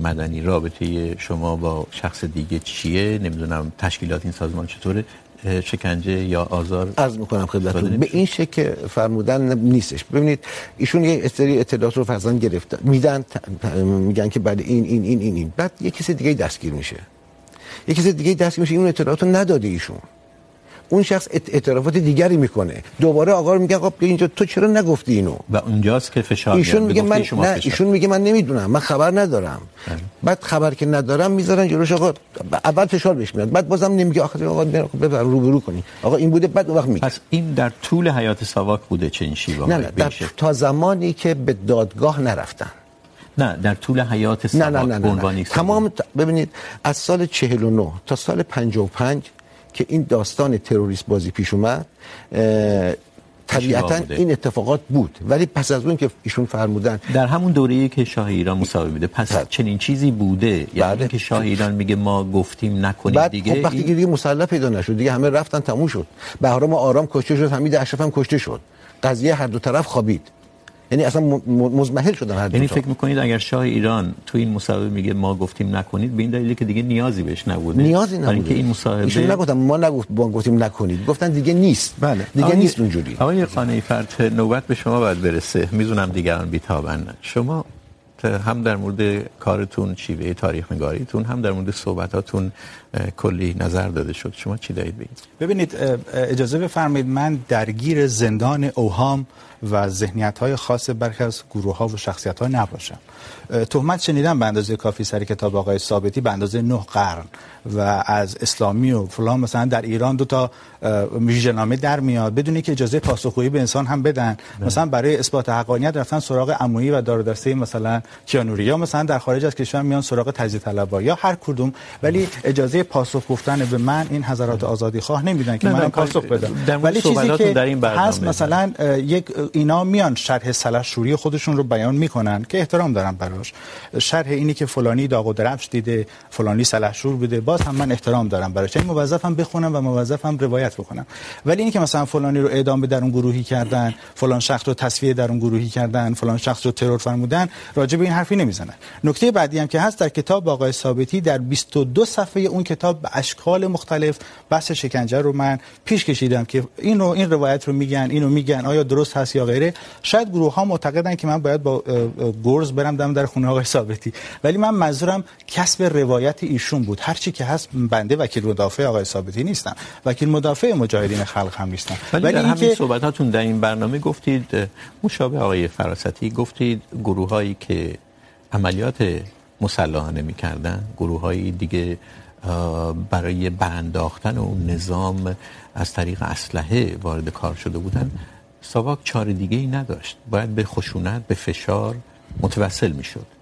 مدنی، رابطه شما با شخص دیگه چیه؟ نمیدونم، تشکیلات این سازمان چطوره؟ شکنجه یا آزار عرض میکنم خدمتتون. به این شکل فرمودن نیستش. ببینید ایشون یه سری اطلاعات رو فرضاً گرفته میدن میگن که بعد این این این این بعد یه کسی دیگه دستگیر میشه. یه کسی دیگه دستگیر میشه. اون اطلاعات رو نداده ایشون. اون شخص اعترافات دیگری میکنه. دوباره آقا رو میگه آقا اینجا تو چرا نگفتی اینو؟ و اونجاست که فشار ایشون میگه من نه ایشون میگه من نمیدونم من خبر ندارم. اه. بعد خبر که ندارم میذارن جلوش آقا اول فشار بهش میاد بعد بازم نمیگه آخه آقا ببر روبرو کنی. آقا این بوده بعد وقت میگه. پس این در طول حیات ساواک بوده چه این شیوه نه نه در تا زمانی که به دادگاه نرفتن. نه در طول حیات ساواک نه نه نه, نه. تمام ببینید از سال 49 تا سال 55 که این داستان تروریست بازی پیش اومد طبیعتا این اتفاقات بود. ولی پس از اون که ایشون فرمودن در همون دوره‌ای که شاه ایران مصاحبه میده پس بله. چنین چیزی بوده؟ یعنی بله. که شاه ایران میگه ما گفتیم نکنید بعد دیگه خب وقتی این... دیگه مسلح پیدا نشد دیگه همه رفتن تموم شد. بهرام آرام کشته شد حمید اشرف هم کشته شد. قضیه هر دو طرف خوابید. یعنی اصلا مزمحل شدن هر یعنی فکر میکنید اگر شاه ایران تو این مصاحبه میگه ما گفتیم نکنید به این دلیلی که دیگه نیازی بهش نبوده. نیازی نبوده اینکه این مصاحبه ایشون نگفتن ما نگفت ما گفتیم نکنید. گفتن دیگه نیست. بله. دیگه آقای... نیست اونجوری. آقای قانعی فرد نوبت به شما باید برسه. میزونم دیگران بیتابن. شما هم در مورد کارتون شیوه تاریخ نگاریتون هم در مورد صحبتاتون کلی نظر داده شد. شما چی دارید بگید؟ ببینید اجازه بفرمایید من درگیر زندان اوهام و ذهنیت های خاص برخی از گروه ها و شخصیت ها نباشم تهمت شنیدم به اندازه کافی سر کتاب آقای ثابتی به اندازه نه قرن و از اسلامی و فلان مثلا در ایران دو تا ویژه‌نامه در میاد. بدون که اجازه پاسخگویی به انسان هم بدن ده. مثلا برای اثبات حقانیت رفتن سراغ عمویی و دار دسته مثلا کیانوری یا مثلا در خارج از کشور میان سراغ تجزیه طلبا یا هر کدوم. ولی اجازه پاسخ گفتن به من این حضرات آزادی خواه نمیدن که من پاسخ بدم. ولی چیزی که در این هست مثلا یک اینا میان شرح سلحشوری خودشون رو بیان میکنن که احترام دارم براش. شرح اینی که فلانی داغ و درفش دیده، فلانی سلحشور بوده، باز هم من احترام دارم براش. این موظفم بخونم و موظفم روایت بکنم. ولی اینکه مثلا فلانی رو اعدام به در اون گروهی کردن، فلان شخص رو تصفیه در اون گروهی کردن، فلان شخص رو ترور فرمودن، راجع به این حرفی نمیزنن. نکته بعدی هم که هست، در کتاب آقای ثابتی در 22 صفحه اون کتاب به اشکال مختلف بحث شکنجه رو من پیش کشیدم که اینو این روایت رو میگن، اینو میگن، آیا درست هست یا غیره. شاید گروه ها معتقدن که من باید با گرز برم دم در خونه آقای ثابتی. ولی من منظورم کسب روایت ایشون بود. هر چی که هست بنده وکیل مدافع آقای ثابتی نیستم وکیل مدافع مجاهدین خلق هم نیستم ولی, ولی در همین صحبتاتون در این برنامه گفتید مشابه آقای فراستی گفتید گروه هایی که عملیات مسلحانه میکردن گروه های دیگه برای برانداختن اون نظام از طریق اسلحه وارد کار شده بودن. ساواک چاره دیگه ای نداشت. باید به خشونت به فشار متوسل میشد.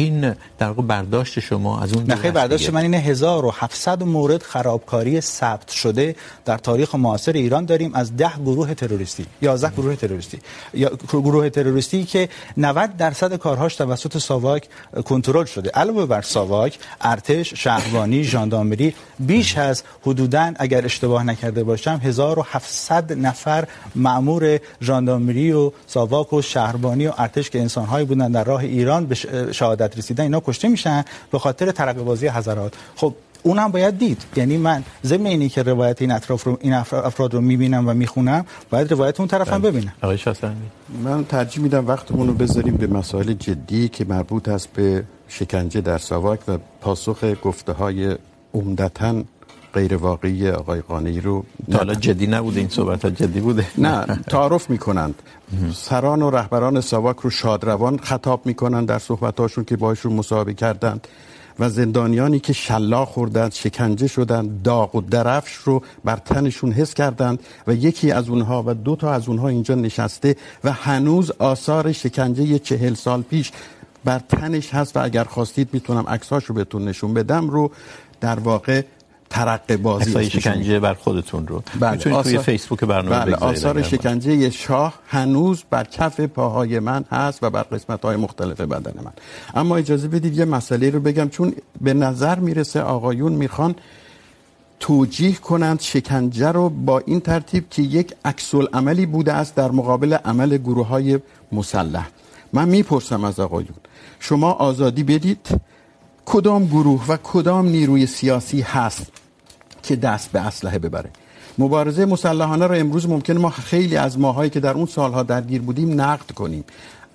این در واقع برداشت شما از اون نخیر برداشت من اینه 1700 مورد خرابکاری ثبت شده در تاریخ معاصر ایران داریم از 10 گروه تروریستی 11 گروه تروریستی. یا گروه تروریستی که 90 درصد کارهاش توسط ساواک کنترل شده. علاوه بر ساواک ارتش شهربانی ژاندارمری بیش از حدوداً اگر اشتباه نکرده باشم 1700 نفر مأمور ژاندارمری و ساواک و شهربانی و ارتش که انسان‌هایی بودند در راه ایران به شهادت شهادت رسیدن اینا کشته میشن به خاطر ترقه بازی حضرات. خب اونم باید دید. یعنی من ضمن اینی که روایت این اطراف رو این افراد رو میبینم و میخونم باید روایت اون طرف هم ببینم. آقای من ترجیح میدم وقتمون رو بذاریم به مسائل جدی که مربوط است به شکنجه در ساواک و پاسخ گفته های عمدتاً غیر واقعی آقای قانعی رو حالا جدی نبوده این صحبت ها جدی بوده؟ نه تعارف میکنند. سران و رهبران ساواک رو شادروان خطاب میکنند در صحبتاشون که باهاشون مصاحبه کردند و زندانیانی که شلاق خوردند شکنجه شدند داغ و درفش رو بر تنشون حس کردند و یکی از اونها و دو تا از اونها اینجا نشسته و هنوز آثار شکنجه چهل سال پیش بر تنش هست و اگر خواستید میتونم عکساشو بهتون نشون بدم رو در واقع ترقه بازی اسای شکنجه بر خودتون رو. میتونید آثار... توی فیسبوک برنامه بله. بگذارید آثار شکنجه شاه هنوز بر کف پاهای من هست و بر قسمت های مختلف بدن من. اما اجازه بدید یه مسئله رو بگم چون به نظر میرسه آقایون میخوان توجیه کنند شکنجه رو با این ترتیب که یک عکس عملی بوده است در مقابل عمل گروه های مسلح. من میپرسم از آقایون شما آزادی بدید؟ کدام گروه و کدام نیروی سیاسی هست که دست به اسلحه ببره. مبارزه مسلحانه رو امروز ممکنه ما خیلی از ماهایی که در اون سالها درگیر بودیم نقد کنیم.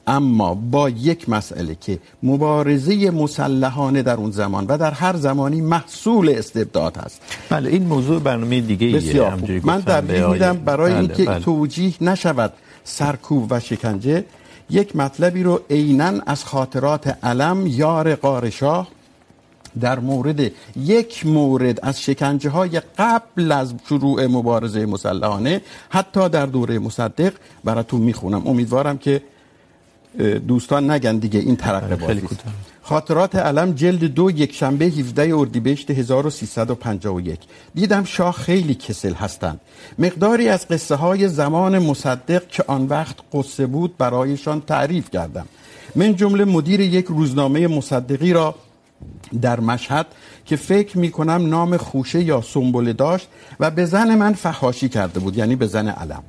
اما با یک مسئله که مبارزه مسلحانه در اون زمان و در هر زمانی محصول استبداد هست. بله این موضوع برنامه دیگه ایه من ترجیح میدم برای اینکه بله. توجیه نشود سرکوب و شکنجه. یک مطلبی رو عینا از خاطرات علم یار قارشاه در مورد یک مورد از شکنجه های قبل از شروع مبارزه مسلحانه حتی در دوره مصدق براتون میخونم. امیدوارم که دوستان نگن دیگه این ترقه بازی. خاطرات علم جلد دو یک شنبه 17 اردیبهشت 1351 دیدم شاه خیلی کسل هستند. مقداری از قصه های زمان مصدق که آن وقت قصه بود برایشان تعریف کردم. من جمله مدیر یک روزنامه مصدقی را در مشهد که فکر می کنم نام خوشه یا سنبله داشت و به زن من فحاشی کرده بود یعنی به زن علم.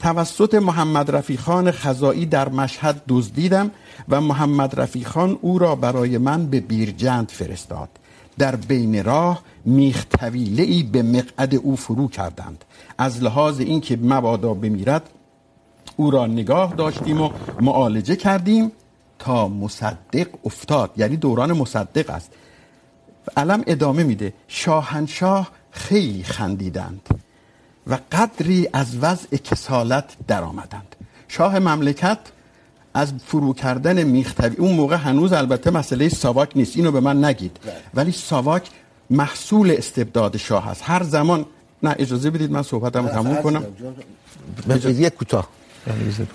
توسط محمد رفیق خان خزائی در مشهد دزدیدم و محمد رفیق خان او را برای من به بیرجند فرستاد. در بین راه میخ طویله ای به مقعد او فرو کردند. از لحاظ اینکه مبادا بمیرد، او را نگاه داشتیم و معالجه کردیم. تا مصدق افتاد یعنی دوران مصدق است. علم ادامه میده. شاهنشاه خیلی خندیدند و قدری از وضع کسالت در آمدند شاه مملکت از فرو کردن میختوی اون موقع هنوز البته مسئله ساواک نیست اینو به من نگید. ولی ساواک محصول استبداد شاه هست هر زمان نه اجازه بدید من صحبتمو تموم کنم. یک کوتاه.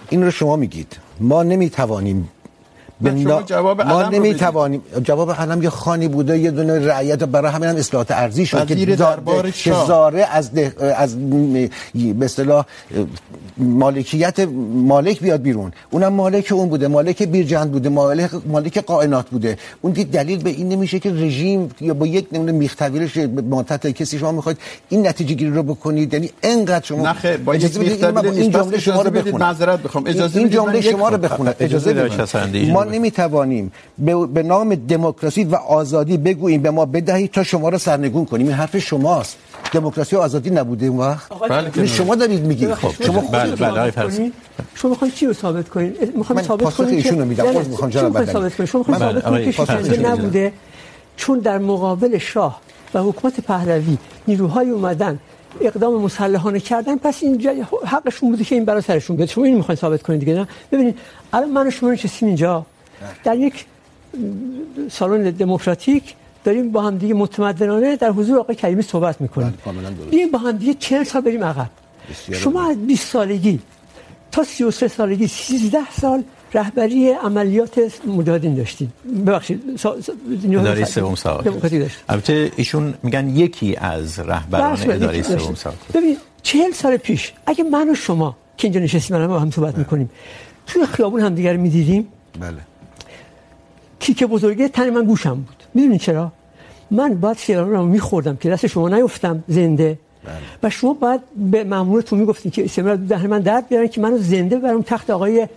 این رو شما میگید. ما نمیتوانیم شما جواب ما نمیتوانیم جواب علم یه خانی بوده یه دونه رعیت برای همین هم اصلاحات ارضی شد که دربار شاه. زاره از ده... از به اصطلاح مالکیت مالک بیاد بیرون. اونم مالک اون بوده مالک بیرجند بوده مالک مالک قائنات بوده. اون دید دلیل به این نمیشه که رژیم یا با یک نمونه میختویرش ماتت کسی شما میخواید این نتیجه گیری رو بکنید. یعنی انقدر شما نه خیر با یک میختویر این جمله شما رو بخونم. معذرت بخوام اجازه این جمله شما رو بخونم. اجازه بدید. ما نمیتوانیم. به نام دموکراسی و آزادی بگوییم. به ما بدهید تا شما رو سرنگون کنیم. این حرف شماست. دموکراسی و آزادی نبوده اون وقت. شما دارید میگید. شما بله بله شما میخواین چی رو ثابت کنین میخوام ثابت کنین که ایشونو میدم. میخوام جناب بدنی ثابت کنین شما میخواین ثابت کنین که شکنجه نبوده. چون در مقابل شاه و حکومت پهلوی نیروهای اومدن اقدام مسلحانه کردن پس این حقشون بوده که این برای سرشون بیاد. شما این میخواین ثابت کنین دیگه نه؟ ببینید الان من و شما نشستیم اینجا. در یک سالن دموکراتیک داریم با هم دیگه متمدنانه در حضور آقای کریمی صحبت میکنیم. بیایم با هم دیگه 40 سال بریم عقب. شما از 20 سالگی تا 33 سالگی 13 سال رهبری عملیات مجاهدین داشتید. ببخشید اداره سوم ساواک البته ایشون میگن یکی از رهبران اداره سوم ساواک ببین 40 سال پیش اگه من و شما که اینجا نشستیم با هم صحبت میکنیم توی خیابون هم دیگر میدیدیم؟ بله. کیک بزرگی تن من گوشم بود. میدونید چرا؟ من بعد شیران رو میخوردم که دست شما نیفتم زنده. بله. و شما باید به مامورتون میگفتین که استمرار دهن من درد بیارن که منو زنده ببرم تخت آقای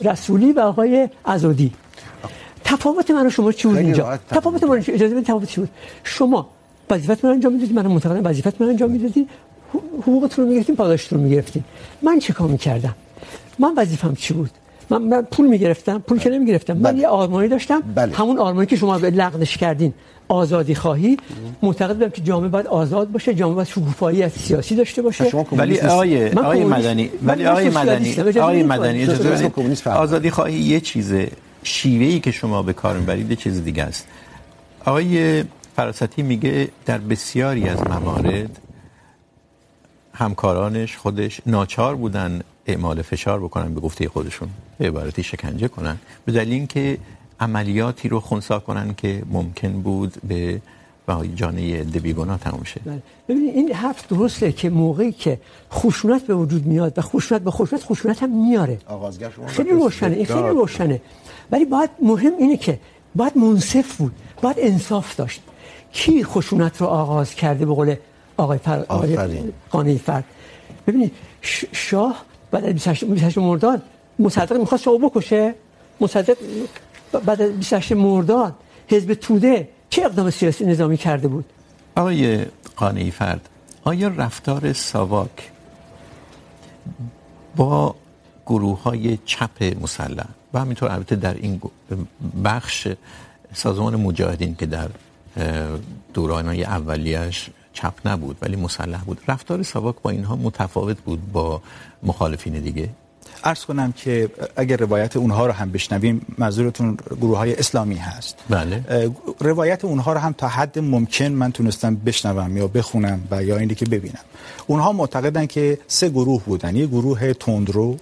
رسولی و آقای عزادی تفاوت من و شما چی بود اینجا؟ تفاوت من اجازه بدید تفاوت چی بود؟ شما وظیفت من انجام میدادید من معتقدم وظیفت من انجام میدادید حقوقتون رو میگرفتین پاداشتون رو میگرفتین. من چه کار میکردم؟ من وظیفم چی بود؟ من, من پول میگرفتم پول که نمیگرفتم من یه آرمانی داشتم بله. همون آرمانی که شما لغزش کردین آزادی خواهی معتقد بودم که جامعه باید آزاد باشه جامعه باید شکوفایی سیاسی داشته باشه ولی آقای آقای مدنی ولی آقای مدنی آقای مدنی اجازه بدید آزادی خواهی یه چیزه شیوه ای که شما به کار میبرید یه چیز دیگه است آقای فراستی میگه در بسیاری از موارد همکارانش خودش ناچار بودن اعمال فشار بکنن به گفته خودشون. به عبارتی شکنجه کنن. به دلیل اینکه عملیاتی رو خونسا کنن که ممکن بود به جانه دبیگونا تموم شه. ببینید این حرف درسته که موقعی که خشونت به وجود میاد و خشونت به خشونت خشونت هم میاره. آغازگر شما خیلی روشنه این خیلی روشنه. ولی باید مهم اینه که باید منصف بود باید انصاف داشت. کی خشونت رو آغاز کرده به قول آقای فر آقای قانعی فرد ببینید شاه بعد از 28 مرداد مصدق میخواست شما بکشه. مصدق بعد از 28 مرداد حزب توده چه اقدام سیاسی نظامی کرده بود؟ آقای قانعی فرد، آیا رفتار ساواک با گروه های چپ مسلح و همینطور البته در این بخش سازمان مجاهدین که در دوران های اولیش چپ نبود ولی مسلح بود، رفتار ساواک با اینها متفاوت بود، با مخالفین دیگه. عرض کنم که اگر روایت اونها رو هم بشنویم منظورتون گروه های اسلامی هست. بله. روایت اونها رو هم تا حد ممکن من تونستم بشنوم یا بخونم و یا اینی که ببینم. اونها معتقدن که سه گروه بودن. یه گروه تندرو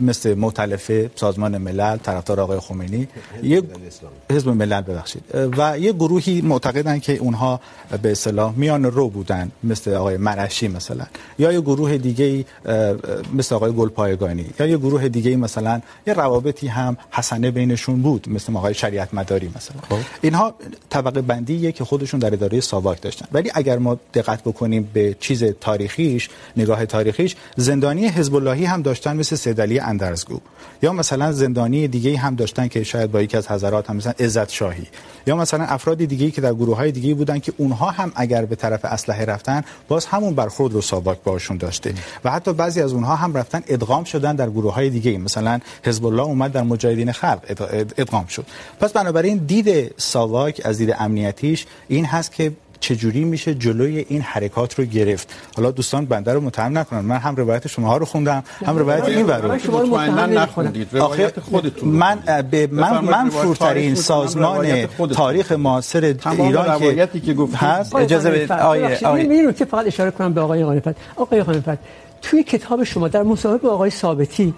مثل مؤتلف سازمان ملل طرفدار آقای خمینی. یک حزب ملل ببخشید. و یه گروهی معتقدن که اونها به اصطلاح میان رو بودن مثل آقای مرشی مثلا. یا یه گروه دیگه مثل آقای گلپایگانی. یا یه گروه دیگه مثلا یه روابطی هم حسنه بینشون بود مثل آقای شریعت مداری مثلا. خب. اینها طبقه بندیه که خودشون در اداره ساواک داشتن. ولی اگر ما دقت بکنیم به چیز تاریخیش نگاه تاریخیش زندانی حزب اللهی هم داشتن مثل دلی اندرزگو. یا مثلا زندانی دیگه هم داشتن که شاید با یکی از حضرات هم، مثلا عزت شاهی. یا مثلا افراد دیگه که در گروه های دیگه بودن که اونها هم اگر به طرف اسلحه رفتن، باز همون برخورد رو ساواک باشون داشته. و حتی بعضی از اونها هم رفتن ادغام شدن در گروه های دیگه مثلا حزب الله اومد در مجاهدین خلق ادغام شد. پس بنابراین دید ساواک از دید امنیتیش این هست که چجوری میشه جلوی این حرکات رو گرفت. حالا دوستان بنده رو متهم نکنن. من هم روایت شما رو خوندم هم روایت این ور رو. نخوندید. روایت خودتون من به من من فورترین سازمان تاریخ معاصر ایران که که گفت هست. اجازه بدید. آیه آیه که فقط اشاره کنم به آقای غانفت آقای غانفت توی کتاب شما در مصاحبه با آقای ثابتی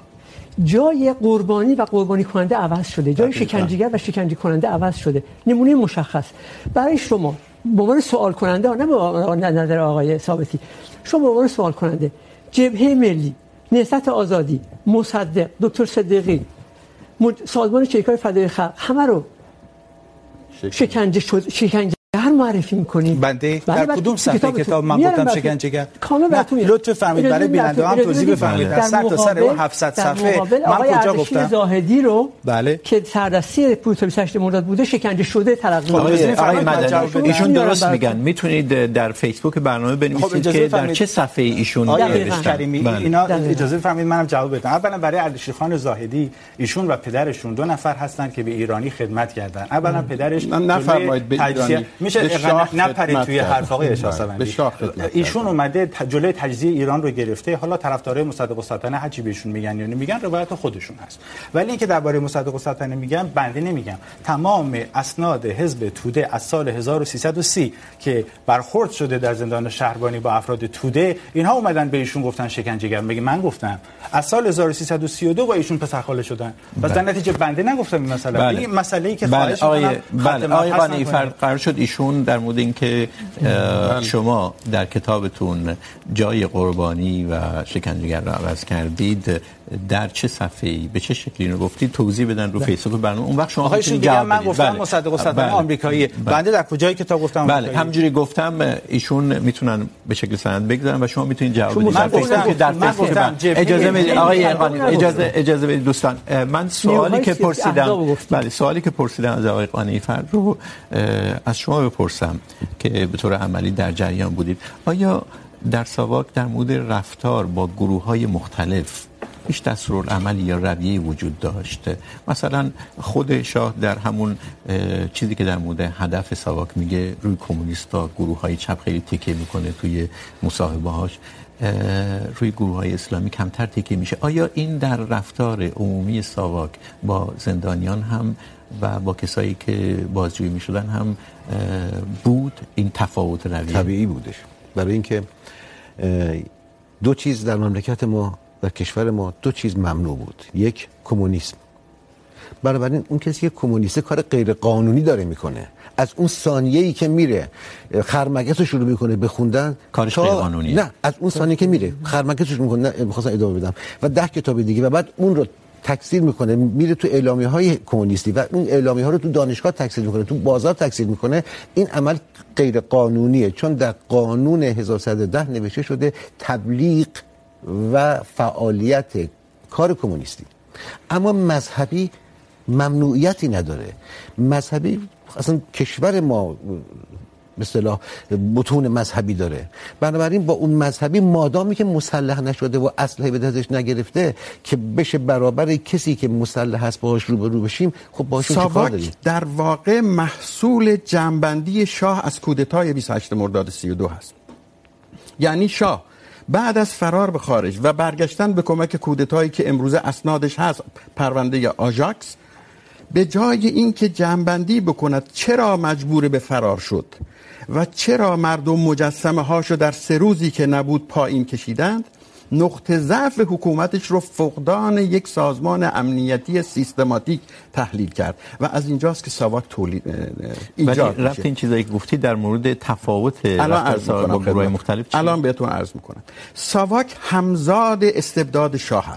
جای قربانی و قربانی کننده عوض شده. جای شکنجهگر و شکنجه کننده عوض شده. نمونه مشخص. برای شما به عنوان سوال کننده نه به نظر آقای ثابتی. شما به عنوان سوال کننده جبهه ملی نهضت آزادی مصدق دکتر صدیقی سازمان شرکای فدای خلق همه رو شکنجه شد شکنجه هر معرفی میکنیم بنده در کدوم صفحه کتاب من گفتم شکنجهگر کامل براتون لطف فرمایید برای بیننده هم توضیح بفرمایید. در سر تا سر اون 700 صفحه من کجا گفتم؟ زاهدی رو بله. که سردستی پروتکل سشت مرداد بوده شکنجه شده تلقی آقای مدنی. ایشون درست میگن. میتونید در فیسبوک برنامه بنویسید که در چه صفحه ایشون کریمی اینا اجازه بفرمایید منم جواب بدم. اولا برای اردشیر خان زاهدی ایشون و پدرشون دو نفر هستن که به ایرانی خدمت کردن. اولا پدرش نفرمایید به ایرانی. میشه نپرید توی حرف آقای اشاسوندی ایشون اومده جلوی تجزیه ایران رو گرفته. حالا طرفدارای مصدق السلطنه هرچی بهشون میگن یعنی میگن روایت خودشون هست. ولی اینکه درباره مصدق السلطنه میگن بنده نمیگم. تمام اسناد حزب توده از سال 1330 که برخورد شده در زندان شهربانی با افراد توده اینها اومدن به ایشون گفتن شکنجهگر میگه من گفتم از سال 1332 با ایشون پسرخاله شدن. پس در نتیجه بنده نگفتم این مسئله. این مسئله ای که خواهش میکنم بله. آقای قرار شد ایشون در مورد اینکه شما در کتابتون جای قربانی و شکنجهگر را عوض کردید. در چه صفحه‌ای؟ به چه شکلی رو گفتید توضیح بدن رو فیسبوک. برنامه اون وقت شما میتونید جواب من گفتم مصدق السلطنه آمریکایی. بنده در کجای کتاب گفتم بله همونجوری گفتم ایشون میتونن به شکل سند بگذارن و شما میتونید جواب بدید. من گفتم در فیسبوک. اجازه بدید. آقای قانی اجازه اجازه بدید. دوستان من سوالی که پرسیدم بله سوالی که پرسیدم از آقای قانی فرد رو از شما بپرسم که به طور عملی در جریان بودید. آیا در ساواک در مورد رفتار با گروه های مختلف هیچ دستورالعملی یا رویه وجود داشت مثلا خود شاه در همون چیزی که در مورد هدف ساواک میگه، روی کمونیستا گروه های چپ خیلی تکیه میکنه توی مصاحبه هاش روی گروه های اسلامی کمتر تکیه میشه. آیا این در رفتار عمومی ساواک با زندانیان هم و با کسایی که بازجویی میشدن هم بود این تفاوت رویه؟ طبیعی بودش. برای اینکه دو چیز در مملکت ما در کشور ما دو چیز ممنوع بود. یک کمونیسم. بنابراین اون کسی که کمونیسته کار غیر قانونی داره میکنه. از اون ثانیه ای که میره خرمگس رو شروع میکنه به خوندن کارش غیر قانونیه نه از اون ثانیه که میره خرمگس رو شروع میکنه میخواستم ادامه بدم. و ده کتاب دیگه و بعد اون رو تکثیر میکنه میره تو اعلامیه های کمونیستی و اون اعلامیه ها رو تو دانشگاه تکثیر میکنه تو بازار تکثیر میکنه. این عمل غیر قانونیه چون در قانون 1110 نوشته شده تبلیغ و فعالیت کار کمونیستی. اما مذهبی ممنوعیتی نداره. مذهبی اصلا کشور ما به اصطلاح متون مذهبی داره. بنابراین با اون مذهبی مادامی که مسلح نشده و اسلحه به دستش نگرفته که بشه برابر کسی که مسلح هست باهاش روبرو بشیم خب باشون چه کار داریم؟ در واقع محصول جنبندی شاه از کودتای 28 مرداد 32 هست. یعنی شاه بعد از فرار به خارج و برگشتن به کمک کودتایی که امروزه اسنادش هست، پرونده آژاکس، به جای اینکه جنبندی بکند چرا مجبور به فرار شد و چرا مردم مجسمه هاشو در سه روزی که نبود پایین کشیدند نقطه ضعف حکومتش رو فقدان یک سازمان امنیتی سیستماتیک تحلیل کرد. و از اینجاست که ساواک تولید ایجاد میشه. رفت این چیزایی که گفتی در مورد تفاوت رفتار با گروه مختلف چی؟ الان بهتون عرض میکنم. ساواک همزاد استبداد شاه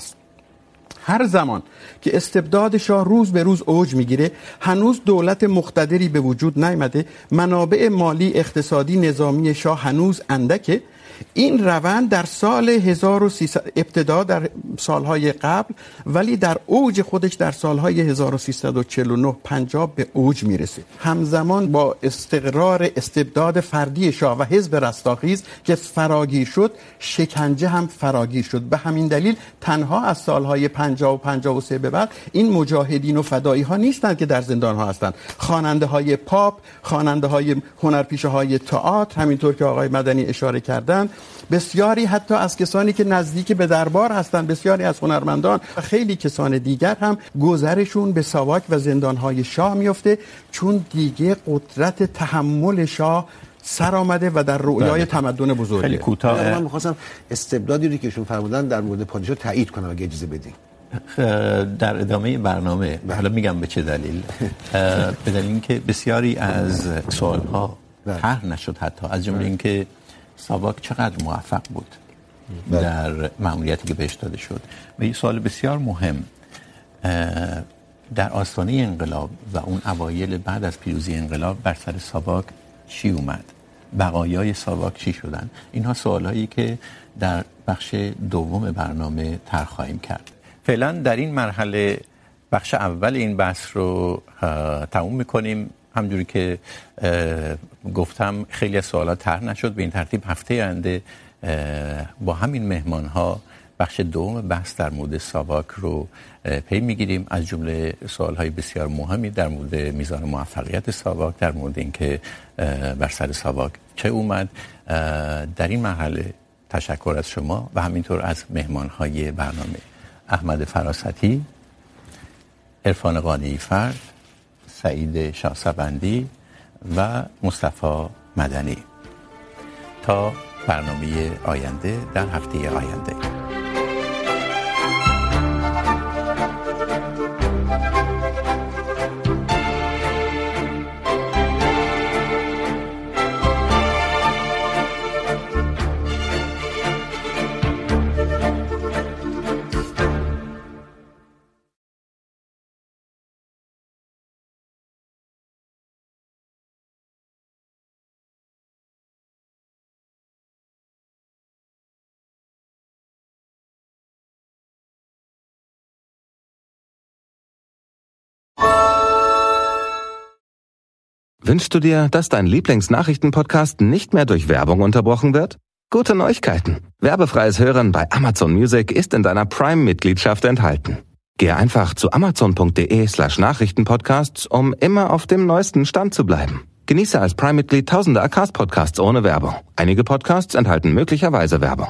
هر زمان که استبداد شاه روز به روز اوج میگیره هنوز دولت مقتدری به وجود نیامده منابع مالی اقتصادی نظامی شاه هنوز اندکه این روند در سال 1300 ابتدا در سالهای قبل، ولی در اوج خودش در سالهای 1349 50 به اوج میرسه همزمان با استقرار استبداد فردی شاه و حزب رستاخیز که فراگیر شد، شکنجه هم فراگیر شد. به همین دلیل تنها از سالهای 50 و 53 به بعد این مجاهدین و فدایی ها نیستند که در زندان ها هستند. خواننده های پاپ خواننده های هنرپیشه های تئاتر، همینطور که آقای مدنی اشاره کردن بسیاری حتی از کسانی که نزدیک به دربار هستند بسیاری از هنرمندان و خیلی کسان دیگر هم گذرشون به ساواک و زندانهای شاه میفته چون دیگه قدرت تحمل شاه سر آمده و در رویای تمدن بزرگه. خیلی کوتاه. من می‌خواستم استبدادی رو که ایشون فرمودن در مورد پادشاه تایید کنم اگه اجازه بدین. در ادامه برنامه حالا میگم به چه دلیل؟ به دلیل اینکه بسیاری از سوالها طرح نشد حتی از جمله اینکه ساواک چقدر موفق بود در مأموریتی که بهش داده شد. و یه سوال بسیار مهم در آستانه انقلاب و اون اوایل بعد از پیروزی انقلاب بر سر ساواک چی اومد؟ بقایای ساواک چی شدن؟ اینها سوالایی که در بخش دوم برنامه طرح خواهیم کرد. فعلا در این مرحله بخش اول این بحث رو تموم میکنیم. همجوری که گفتم خیلی از سوالات طرح نشد. به این ترتیب هفته آینده با همین مهمان ها بخش دوم بحث در مورد ساواک رو پی میگیریم. از جمله سوال های بسیار مهمی در مورد میزان موفقیت ساواک، در مورد اینکه بر سر ساواک چه اومد. در این مرحله تشکر از شما و همینطور از مهمان های برنامه. احمد فراستی، عرفان قانی فرد سعید شاسبندی و مصطفی مدنی. تا برنامه آینده در هفته آینده. Wünschst du dir, dass dein Lieblingsnachrichtenpodcast nicht mehr durch Werbung unterbrochen wird? Gute Neuigkeiten. Werbefreies Hören bei Amazon Music ist in deiner Prime-Mitgliedschaft enthalten. Gehe einfach zu amazon.de slash Nachrichtenpodcasts, um immer auf dem neuesten Stand zu bleiben. Genieße als Prime-Mitglied tausende Acast-Podcasts ohne Werbung. Einige Podcasts enthalten möglicherweise Werbung.